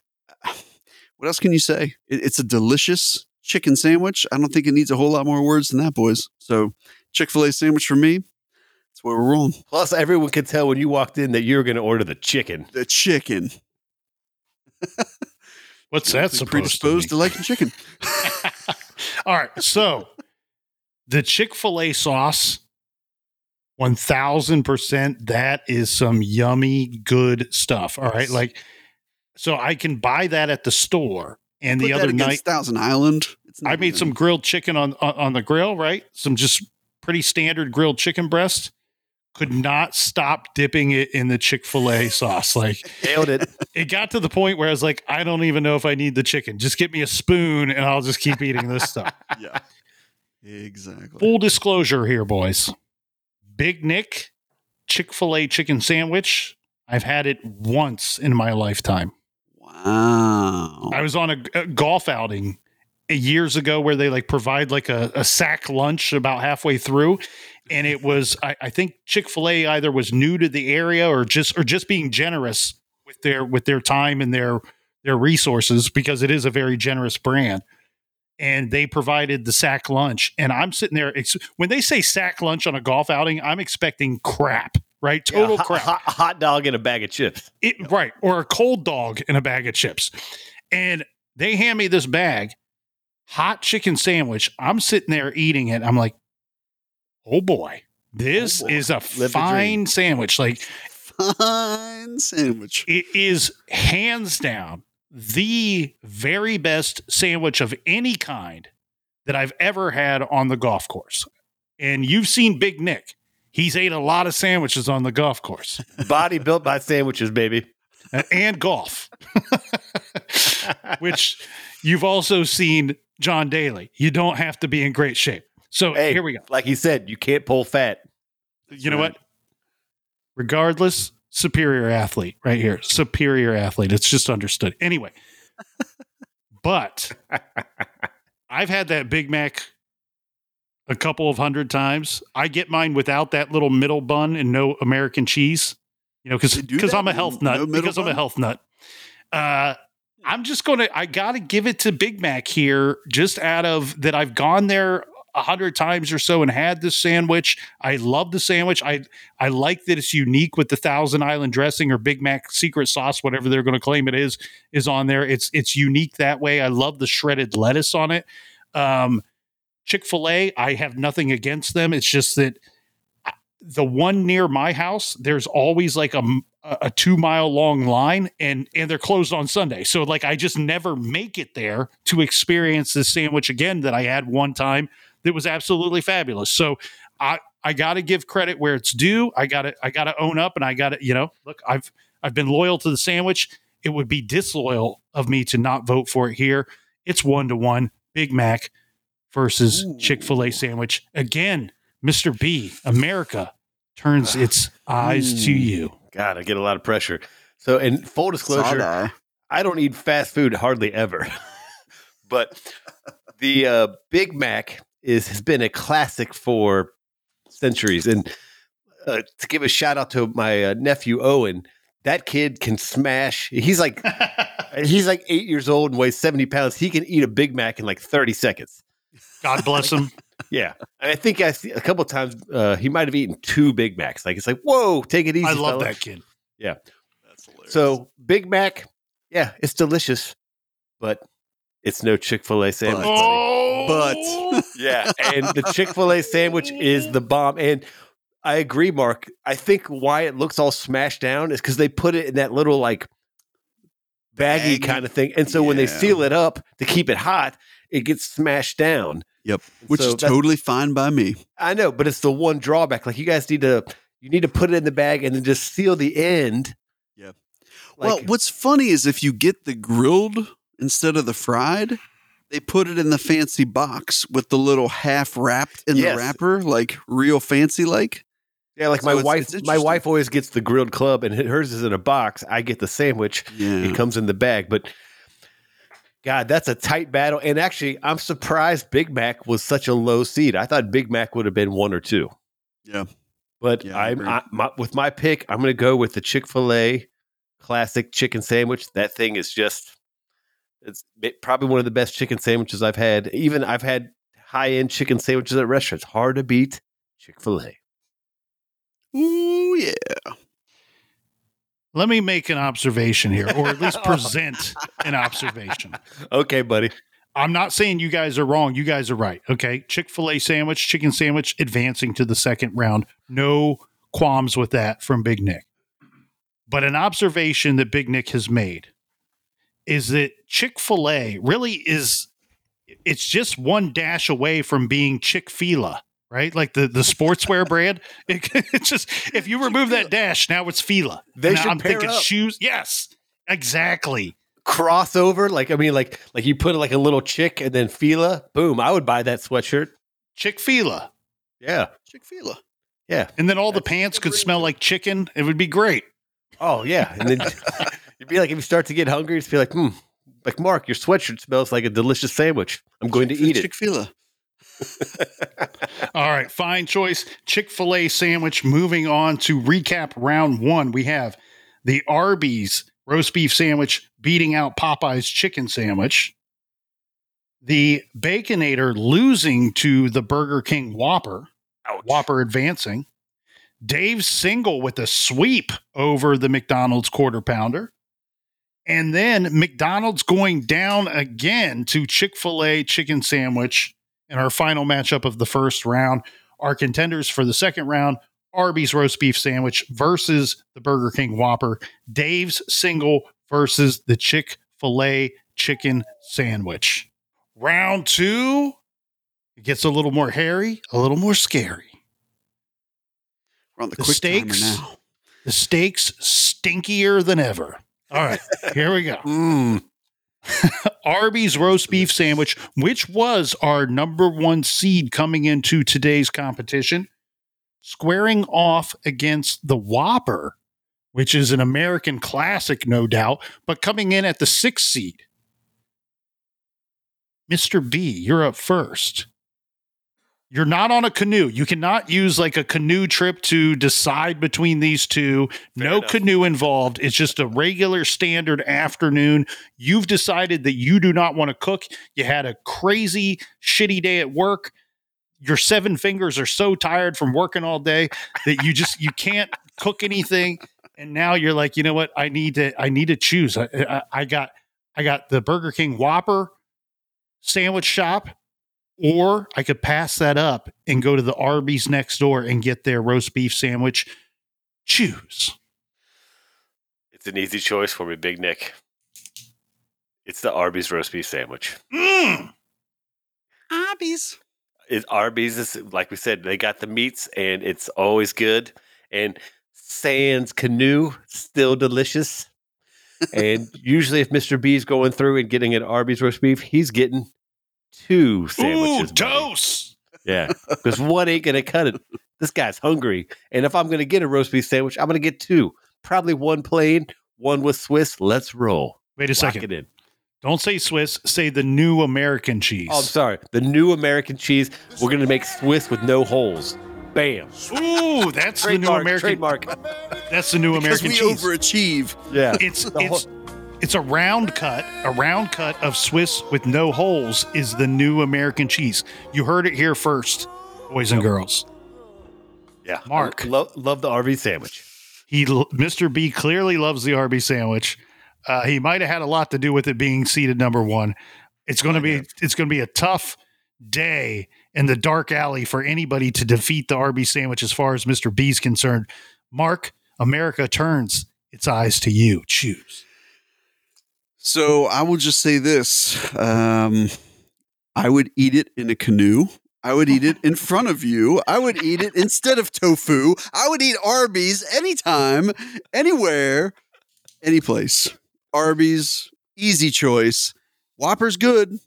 *sighs* what else can you say? It, it's a delicious chicken sandwich. I don't think it needs a whole lot more words than that, boys. So, Chick Fil A sandwich for me. That's where we're rolling. Plus, everyone could tell when you walked in that you were going to order the chicken. The chicken. *laughs* What's that supposed predisposed to to liking chicken. *laughs* *laughs* All right. So the Chick fil A sauce, 1000%, that is some yummy, good stuff. All right. Like, so I can buy that at the store. And Put the other night, Thousand Island. I made even- some grilled chicken on, on on the grill, right? Some just pretty standard grilled chicken breast. Could not stop dipping it in the Chick Fil A sauce. *laughs* Like Nailed it. it got to the point where I was like, I don't even know if I need the chicken. Just get me a spoon, and I'll just keep eating this stuff. *laughs* Yeah. Exactly. Full disclosure here, boys. Big Nic Chick Fil A chicken sandwich. I've had it once in my lifetime. Wow. I was on a, a golf outing years ago where they like provide like a, a sack lunch about halfway through. And it was, I, I think Chick fil A either was new to the area or just or just being generous with their with their time and their their resources because it is a very generous brand. And they provided the sack lunch. And I'm sitting there ex- when they say sack lunch on a golf outing, I'm expecting crap, right? Total Yeah, crap hot, hot dog and a bag of chips. it, right or a cold dog and a bag of chips and they hand me this bag hot chicken sandwich i'm sitting there eating it i'm like oh boy this Oh boy. is a the fine sandwich like Fine sandwich. it is hands down the very best sandwich of any kind that i've ever had on the golf course and you've seen big nic he's ate a lot of sandwiches on the golf course *laughs* Body built by sandwiches, baby. and golf, *laughs* which you've also seen John Daly. You don't have to be in great shape. So Hey, here we go. Like he said, you can't pull fat. You know right. what? Regardless, superior athlete right here. Superior athlete. It's just understood. Anyway, *laughs* but I've had that Big Mac a couple of hundred times. I get mine without that little middle bun and no American cheese. You know, because because? I'm a health nut. middle because I'm a health nut. Uh, I'm just gonna. I gotta give it to Big Mac here, just out of that. I've gone there a hundred times or so and had this sandwich. I love the sandwich. I I like that it's unique with the Thousand Island dressing or Big Mac secret sauce, whatever they're going to claim it is, is on there. It's it's unique that way. I love the shredded lettuce on it. Um, Chick Fil A, I have nothing against them. It's just that the one near my house, there's always like a, a two mile long line, and and they're closed on Sunday. So like I just never make it there to experience this sandwich again that I had one time that was absolutely fabulous. So I I got to give credit where it's due. I got to I got to own up, and I got to you know look I've I've been loyal to the sandwich. It would be disloyal of me to not vote for it here. It's one to one. Big Mac versus Chick Fil A sandwich again. Mr. B, America turns its eyes to Mm. you. God, I get a lot of pressure. So, in full disclosure, Side-eye. I don't eat fast food hardly ever, *laughs* but the uh, Big Mac is has been a classic for centuries. And uh, to give a shout out to my uh, nephew Owen, that kid can smash. He's like *laughs* he's like eight years old and weighs seventy pounds. He can eat a Big Mac in like thirty seconds. God *laughs* bless him. Yeah, and I think I see a couple times uh, he might have eaten two Big Macs. Like it's like, whoa, take it easy. I love fella. that kid. Yeah. That's hilarious. So Big Mac, yeah, it's delicious, but it's no Chick Fil A sandwich. But- buddy. but- *laughs* yeah, and the Chick Fil A sandwich is the bomb. And I agree, Mark. I think why it looks all smashed down is because they put it in that little like baggy Bag. kind of thing, and so when they seal it up to keep it hot, it gets smashed down. Yep. Which So is totally fine by me. I know, but it's the one drawback. Like you guys need to you need to put it in the bag and then just seal the end Yeah. well, what's funny is if you get the grilled instead of the fried, they put it in the fancy box with the little half wrapped in Yes. the wrapper, like real fancy like. Yeah, like So my it's- wife. it's my wife always gets the grilled club, and hers is in a box. I get the sandwich. Yeah. It comes in the bag, but God, that's a tight battle. And actually, I'm surprised Big Mac was such a low seed. I thought Big Mac would have been one or two. Yeah. But Yeah, I'm. I, my, with my pick. I'm going to go with the Chick Fil A classic chicken sandwich. That thing is just. It's probably one of the best chicken sandwiches I've had. Even I've had high end chicken sandwiches at restaurants. Hard to beat Chick Fil A. Ooh, yeah. Let me make an observation here, or at least *laughs* present an observation. Okay, buddy. I'm not saying you guys are wrong. You guys are right. Okay. Chick fil A sandwich, chicken sandwich, advancing to the second round. No qualms with that from Big Nic. But an observation that Big Nic has made is that Chick fil A really is, it's just one dash away from being Chick fil A, right? Like the, the sportswear *laughs* brand. It, *laughs* it's just, if you remove that dash, now it's Fila. They And should I'm pair thinking up. shoes. Yes, exactly. crossover. Like I mean, like like you put like a little chick and then Fila. Boom! I would buy that sweatshirt. Chick fil A. Yeah, Chick fil A. yeah. And then all the pants could smell like chicken. It would be great. Oh yeah. And then *laughs* you'd be like, if you start to get hungry, just be like, hmm. Like Mark, your sweatshirt smells like a delicious sandwich. I'm going to eat it. Chick fil A. *laughs* All right, fine choice. Chick fil A sandwich. Moving on to recap round one. We have the Arby's roast beef sandwich beating out Popeye's chicken sandwich. The Baconator losing to the Burger King Whopper. Ouch. Whopper advancing. Dave's single with a sweep over the McDonald's quarter pounder. And then McDonald's going down again to Chick fil A chicken sandwich in our final matchup of the first round. Our contenders for the second round Arby's roast beef sandwich versus the Burger King Whopper. Dave's single versus the Chick fil A chicken sandwich. Round two, it gets a little more hairy, a little more scary. We're on the, The quick timer now. The stakes stinkier than ever. All right, here we go. Mm. *laughs* Arby's roast beef sandwich, which was our number one seed coming into today's competition, squaring off against the Whopper, which is an American classic, no doubt, but coming in at the sixth seed. Mr. B, you're up first. You're not on a canoe. You cannot use like a canoe trip to decide between these two. no enough. canoe involved. It's just a regular standard afternoon. You've decided that you do not want to cook. You had a crazy, shitty day at work. Your seven fingers are so tired from working all day that you just you can't cook anything. And now you're like, you know what? I need to I need to choose. I, I, I got I got the Burger King Whopper sandwich shop, or I could pass that up and go to the Arby's next door and get their roast beef sandwich. Choose. It's an easy choice for me, Big Nic. It's the Arby's roast beef sandwich. Mm. Arby's. It, Arby's is like we said, they got the meats and it's always good. And Sans canoe still delicious. *laughs* and usually, if Mr. B's going through and getting an Arby's roast beef, he's getting two Ooh, sandwiches. buddy. dose. Yeah, because one ain't gonna cut it. This guy's hungry, and if I'm gonna get a roast beef sandwich, I'm gonna get two. Probably one plain, one with Swiss. Let's roll. Wait a Lock second. Don't say Swiss. Say the new American cheese. Oh, I'm sorry. The new American cheese. We're gonna make Swiss with no holes. Bam. Ooh, that's the new American. Trademark. That's the new Because American we cheese. overachieve. Yeah. it's it's it's a round cut. A round cut of Swiss with no holes is the new American cheese. You heard it here first, boys and girls. yeah. Mark. Lo- love the Arby sandwich. He, Mr. B, clearly loves the Arby sandwich. Uh, he might have had a lot to do with it being seated number one. It's going to be it's going to be a tough day in the dark alley for anybody to defeat the Arby sandwich as far as Mr. B's concerned. Mark, America turns its eyes to you. Choose. So I will just say this: um, I would eat it in a canoe. I would eat it in front of you. I would eat it instead of tofu. I would eat Arby's anytime, anywhere, any place. Arby's, easy choice. Whopper's good.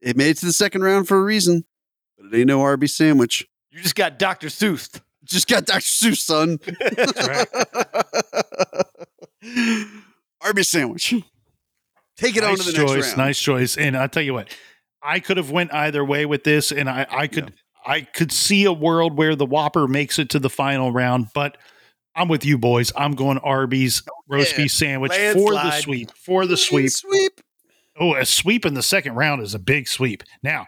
It made it to the second round for a reason, but it ain't no Arby's sandwich. You just got Dr. Seuss. Just got Dr. Seuss, son. *laughs* *laughs* Arby's sandwich. Take it on to nice the next choice. round. Nice choice. And I'll tell you what, I could have went either way with this, and I, I could I could see a world where the Whopper makes it to the final round, but I'm with you boys. I'm going Arby's oh, roast Yeah. beef sandwich for the sweep. For the sweep. Sweep. Oh, a sweep in the second round is a big sweep. Now,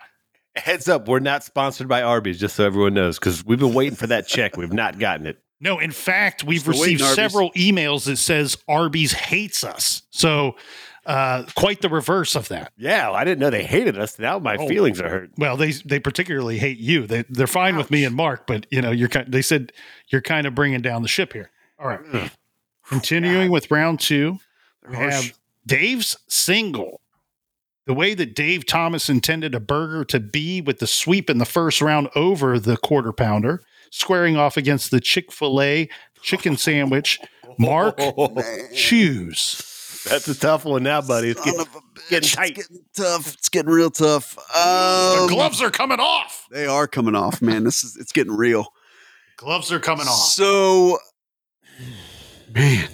Heads up, we're not sponsored by Arby's, just so everyone knows, because we've been waiting for that check. We've not gotten it. no, in fact, we've Still waiting, received Arby's. several emails that says Arby's hates us. So, uh, quite the reverse of that. Yeah, I didn't know they hated us. Now my Oh. feelings are hurt. Well, they they particularly hate you. They they're fine with me and Mark, but you know you're kind. They said you're kind of bringing down the ship here. All right, Ugh. continuing with round two, we have Dave's single. The way that Dave Thomas intended a burger to be with the sweep in the first round over the quarter pounder, squaring off against the Chick Fil A chicken sandwich. Mark, *laughs* Man. choose. That's a tough one now, buddy. It's getting- of a bitch. getting tight. It's getting tough. It's getting real tough. The Um, gloves are coming off. They are coming off, man. This is it's getting real. Gloves are coming off. So, man,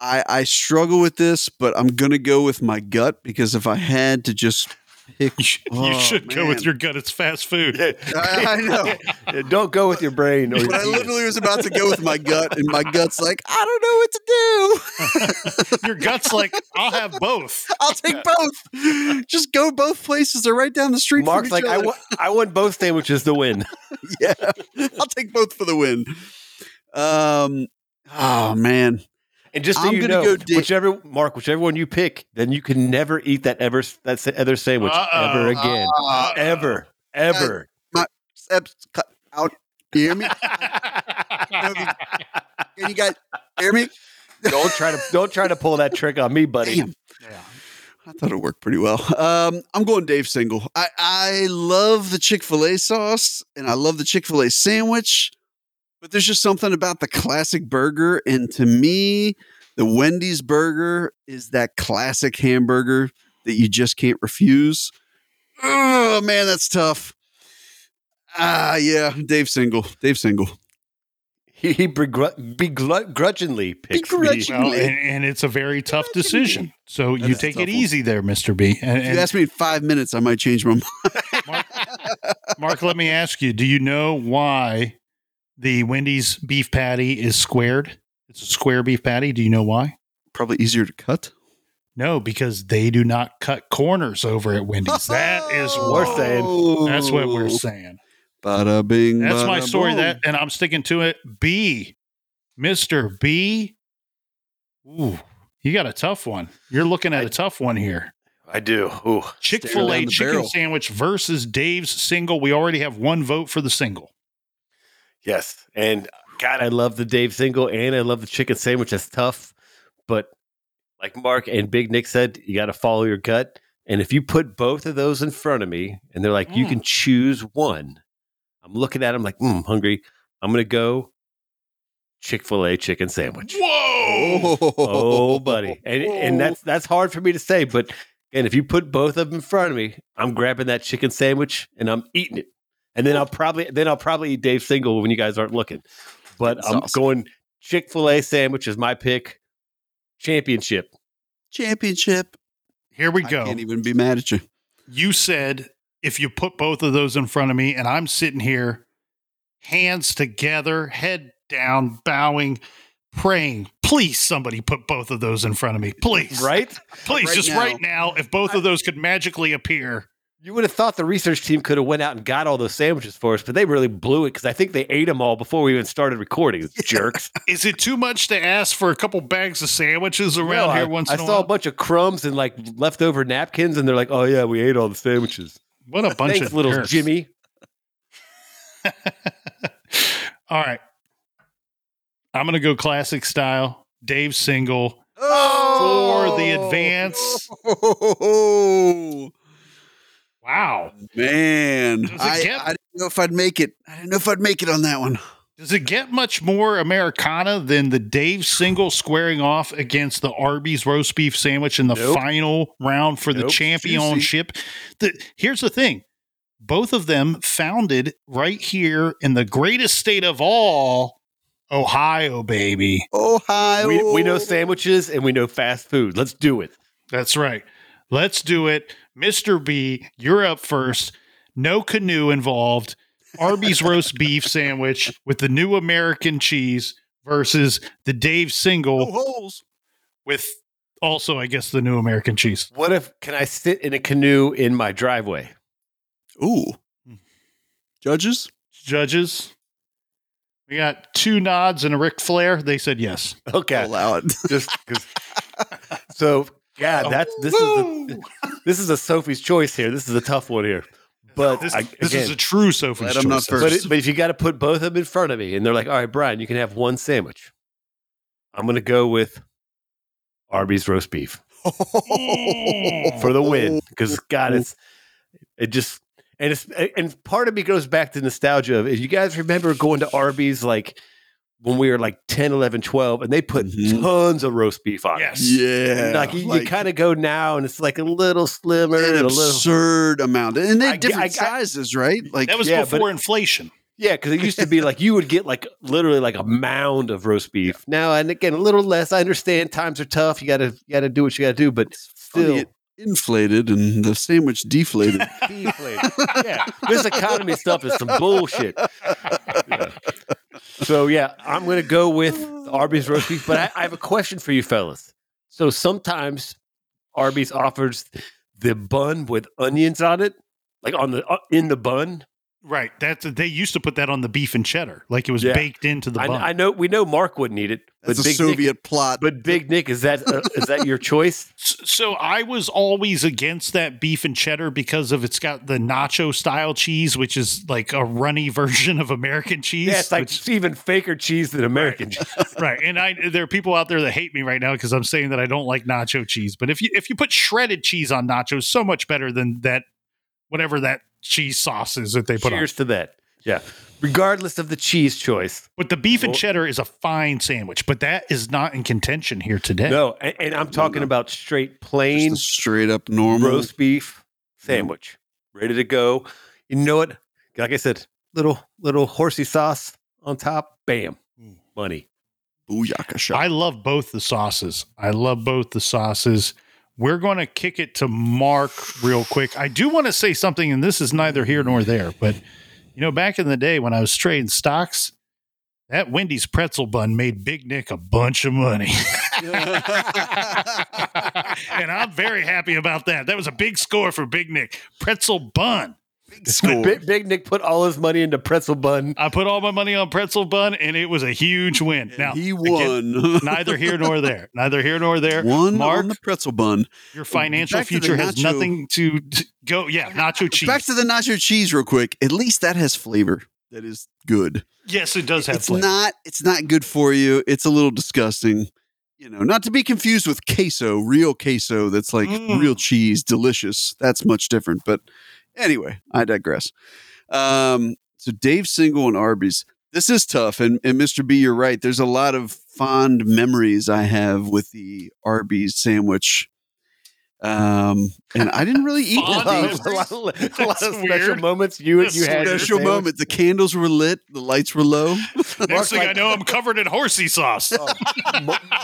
I I struggle with this, but I'm gonna go with my gut because if I had to just pick, *laughs* You should, *laughs* you Oh, should go with your gut. It's fast food. I, I know. Yeah, Don't go with your brain. Or your I literally was about to go with my gut, and my gut's like, I don't know what to do. *laughs* Your gut's like, I'll have both. I'll take both. Just go both places. They're right down the street. from Mark's each like, I other. want, I want both sandwiches to win. yeah, I'll take both for the win. Um, oh man, And just so I'm you gonna know, go di- whichever Mark, whichever one you pick, then you can never eat that ever that other sandwich Uh-oh. ever again, Uh, ever, ever. steps cut out. You hear me? Can you guys hear me? don't try to don't try to pull that trick on me, buddy. Damn. I thought it worked pretty well. Um, I'm going Dave Single. I, I love the Chick fil A sauce and I love the Chick fil A sandwich, but there's just something about the classic burger. And to me, the Wendy's burger is that classic hamburger that you just can't refuse. Oh, man, that's tough. Ah, yeah, Dave Single. Dave Single. He, he begru- begrudgingly picks me. Begrudging- Well, and, and it's a very tough decision. So you take it one. easy there, Mr. B. And, If you ask me in five minutes, I might change my mind. Mark, Mark, let me ask you: Do you know why the Wendy's beef patty is squared? It's a square beef patty. Do you know why? Probably easier to cut. No, because they do not cut corners over at Wendy's. That is *laughs* oh. We're saying. That's what Oh. we're saying. Bada bing. That's my story. boom. That, and I'm sticking to it. B, Mister B. Ooh, you got a tough one. You're looking at a tough one here. I do. Ooh, Chick Fil A chicken barrel. sandwich versus Dave's single. We already have one vote for the single. Yes. And God, I love the Dave single and I love the chicken sandwich. That's tough. But like Mark and Big Nic said, you got to follow your gut. And if you put both of those in front of me and they're like, you Mm. can choose one, I'm looking at them like, mm, hungry. I'm going to go Chick fil A chicken sandwich. Whoa! Oh, *laughs* buddy. And, and that's, that's hard for me to say. But and if you put both of them in front of me, I'm grabbing that chicken sandwich and I'm eating it. And then I'll probably then I'll probably eat Dave single when you guys aren't looking. But That's I'm awesome. going Chick Fil A sandwich is my pick. Championship. Championship. Here we go. I go. can't even be mad at you. You said if you put both of those in front of me, and I'm sitting here, hands together, head down, bowing, praying. Please, somebody put both of those in front of me. Please, Right? Please, Right just now. right now. If both of those could magically appear, You would have thought the research team could have went out and got all those sandwiches for us, but they really blew it because I think they ate them all before we even started recording. *laughs* Jerks. is it too much to ask for a couple bags of sandwiches around No, here I, once I in a saw while? a bunch of crumbs and like leftover napkins, and they're like, "Oh yeah, we ate all the sandwiches." what a bunch Thanks, of little jerks. Jimmy. *laughs* All right, I'm gonna go classic style. Dave single Oh, for the advance. *laughs* Oh, Wow. man, I, get- I didn't know if I'd make it. I didn't know if I'd make it on that one. Does it get much more Americana than the Dave single squaring off against the Arby's roast beef sandwich in the Nope. final round for the championship? The, here's the thing both of them founded right here in the greatest state of all, Ohio, baby. Ohio. We, we know sandwiches and we know fast food. Let's do it. That's right. Let's do it. Mr. B, you're up first. No canoe involved. Arby's roast beef sandwich with the new American cheese versus the Dave No single holes. with also, I guess, the new American cheese. What if can I sit in a canoe in my driveway? Ooh. Judges? Judges, we got two nods and a Ric Flair. They said yes. Okay, Allow it. just 'cause- *laughs* so yeah, oh, that's this is a, *laughs* this is a Sophie's choice here. This is a tough one here, but This, I, this is a true Sophie's Glad I'm not choice. first. but, it, but if you got to put both of them in front of me, and they're like, "All right, Brian, you can have one sandwich," I'm going to go with Arby's roast beef *laughs* for the win *laughs* because God, it's it just and it's and part of me goes back to nostalgia. Of, if you guys remember going to Arby's like when we were like 10, 11, 12, and they put Mhm. tons of roast beef on. it. Yes. Yeah. Like you, you kind of go now, and it's like a little slimmer an and a little. absurd amount. And they I different I- I- sizes, right? Like That was Yeah, but- before inflation. Yeah, because it used to be *laughs* like you would get like literally like a mound of roast beef. Now and again, a little less. I understand times are tough. You gotta you gotta do what you gotta do, but funny, still it inflated and the sandwich deflated. *laughs* deflated. yeah, this economy stuff is some bullshit. *laughs* Yeah. So yeah, I'm gonna go with Arby's roast beef. But I, I have a question for you, fellas. So sometimes Arby's offers the bun with onions on it, like on the uh, in the bun. Right. That's they used to put that on the beef and cheddar, like it was Yeah. baked into the I, bun. I know we know Mark wouldn't eat it, That's but a Big Soviet Nick, plot. but Big Nic is that uh, is that your choice? *laughs* So I was always against that beef and cheddar because of it's got the nacho style cheese, which is like a runny *laughs* version of American cheese. Yeah, it's like which- it's even faker cheese than American cheese. *laughs* right. And I there are people out there that hate me right now because I'm saying that I don't like nacho cheese. But if you if you put shredded cheese on nachos, so much better than that whatever that cheese sauce is that they put on. Cheers to that. Yeah. Regardless of the cheese choice. But the beef and cheddar is a fine sandwich, but that is not in contention here today. No, and, and I'm talking no. about straight Just plain a straight up normal. roast beef mm. sandwich. Ready to go. You know what? Like I said, little little horsey sauce on top. Bam. Mm. Money. Booyaka shot. I love both the sauces. I love both the sauces. We're going to kick it to Mark real quick. I do want to say something, and this is neither here nor there, but you know, back in the day when I was trading stocks, that Wendy's pretzel bun made Big Nic a bunch of money. *laughs* *laughs* and I'm very happy about that. That was a big score for Big Nic. Pretzel bun. Score. Big, Big Nic put all his money into pretzel bun. I put all my money on pretzel bun, and it was a huge win. Now, he again, won. *laughs* neither here nor there. Neither here nor there. One Mark, on the pretzel bun. your financial Back future has nothing to to go. Yeah, nacho cheese. Back to the nacho cheese real quick. At least that has flavor. That is good. yes, it does have it's flavor. not it's not good for you. It's a little disgusting. You know, not to be confused with queso, real queso that's like Mm. real cheese, delicious. That's much different. But anyway, I digress. Um, so Dave Single and Arby's. This is tough. And, and Mr. B, you're right. There's a lot of fond memories I have with the Arby's sandwich. Um, and I didn't really eat Fond A lot, of- a lot of, a lot of special moments you That's you had. your Special moment. The candles were lit, the lights were low. *laughs* *laughs* Next thing I know, I'm covered in horsey sauce. Oh,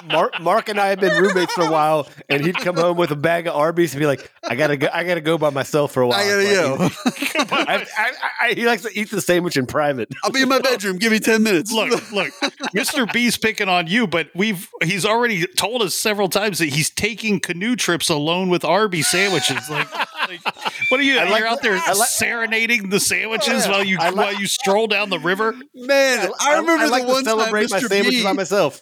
Mark, Mark and I have been roommates for a while, and he'd come home with a bag of Arby's and be like, "I gotta go, I gotta go by myself for a while." I gotta Like, go. *laughs* I, I, I, he likes to eat the sandwich in private. I'll be in my bedroom. Give me 10 minutes. look, look, Mr. B's picking on you, but we've he's already told us several times that he's taking canoe trips alone with Arby sandwiches. Like, like, what are you? I like- you're out there I like- serenading the sandwiches Yeah. while you like- while you stroll down the river. Man, I remember I like the to one time celebrate my sandwiches B, by myself.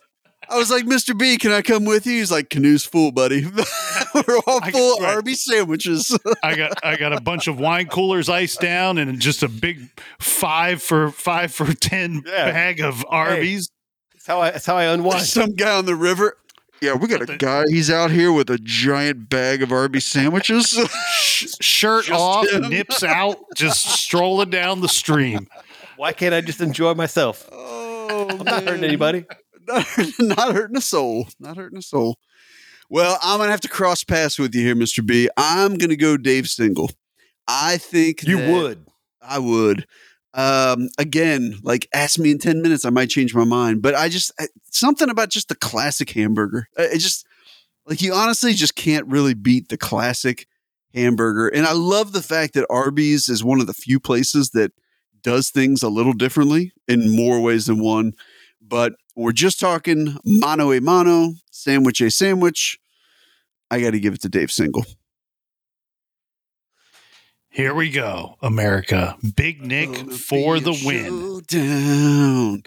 I was like, Mr. B, can I come with you? He's like, canoe's full, buddy. *laughs* We're all I- full of right. Arby's sandwiches. I got I got a bunch of wine coolers iced down and just a big five for five for ten Yeah. bag of Arby's. That's how I. That's how I unwind. Some guy on the river. Yeah, we got a guy. He's out here with a giant bag of Arby's sandwiches. *laughs* Sh- shirt Just off, him. nips out, just strolling down the stream. Why can't I just enjoy myself? oh I'm not hurting anybody. *laughs* not, not hurting a soul. Not hurting a soul. Well, I'm gonna have to cross paths with you here, Mr. B. I'm gonna go Dave Single. I think You that- would. I would. Um, again, like ask me in 10 minutes, I might change my mind. But I just I, something about just the classic hamburger. Uh, It just like you honestly just can't really beat the classic hamburger. And I love the fact that Arby's is one of the few places that does things a little differently in more ways than one. But we're just talking mano a mano, sandwich a sandwich. I got to give it to Dave Single. Here we go, America. Big Nic for the win. showdown.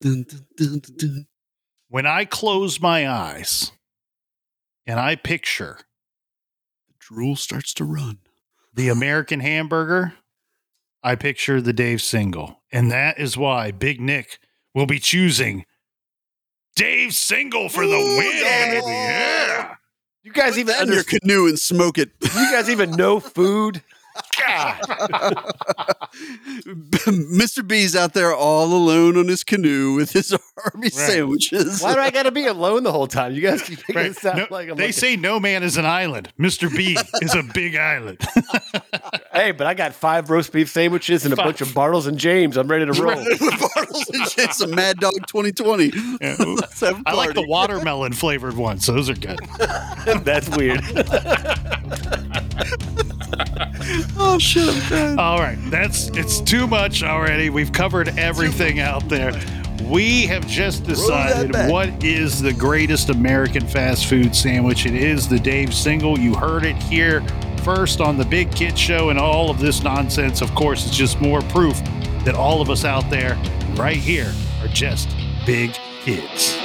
Dun, dun, dun, dun, dun. When I close my eyes and I picture The drool starts to run. the American hamburger, I picture the Dave single. And that is why Big Nic will be choosing Dave single for the Ooh, win. yeah. Yeah. You guys Put even that in your under, canoe and smoke it. you guys even know *laughs* food? *laughs* God. Mr. B's out there all alone on his canoe with his *laughs* army Right. sandwiches. Why do I got to be alone the whole time? You guys *laughs* keep making Right. it sound No, like I'm they like, say no man is an island. Mr. B is a big island. hey, but I got five roast beef sandwiches and a bunch of Bartles and Jaymes. I'm ready to roll. With Bartles and Jason, Mad Dog 2020. Yeah. Let's have a I like the watermelon flavored ones. Those are good. That's weird. Oh shit! I'm dead. All right, that's it's too much already. We've covered everything out there. We have just decided what is the greatest American fast food sandwich. It is the Dave Single. You heard it here first on the Big Kid Show, and all of this nonsense, of course, is just more proof that all of us out there, right here, are just big kids.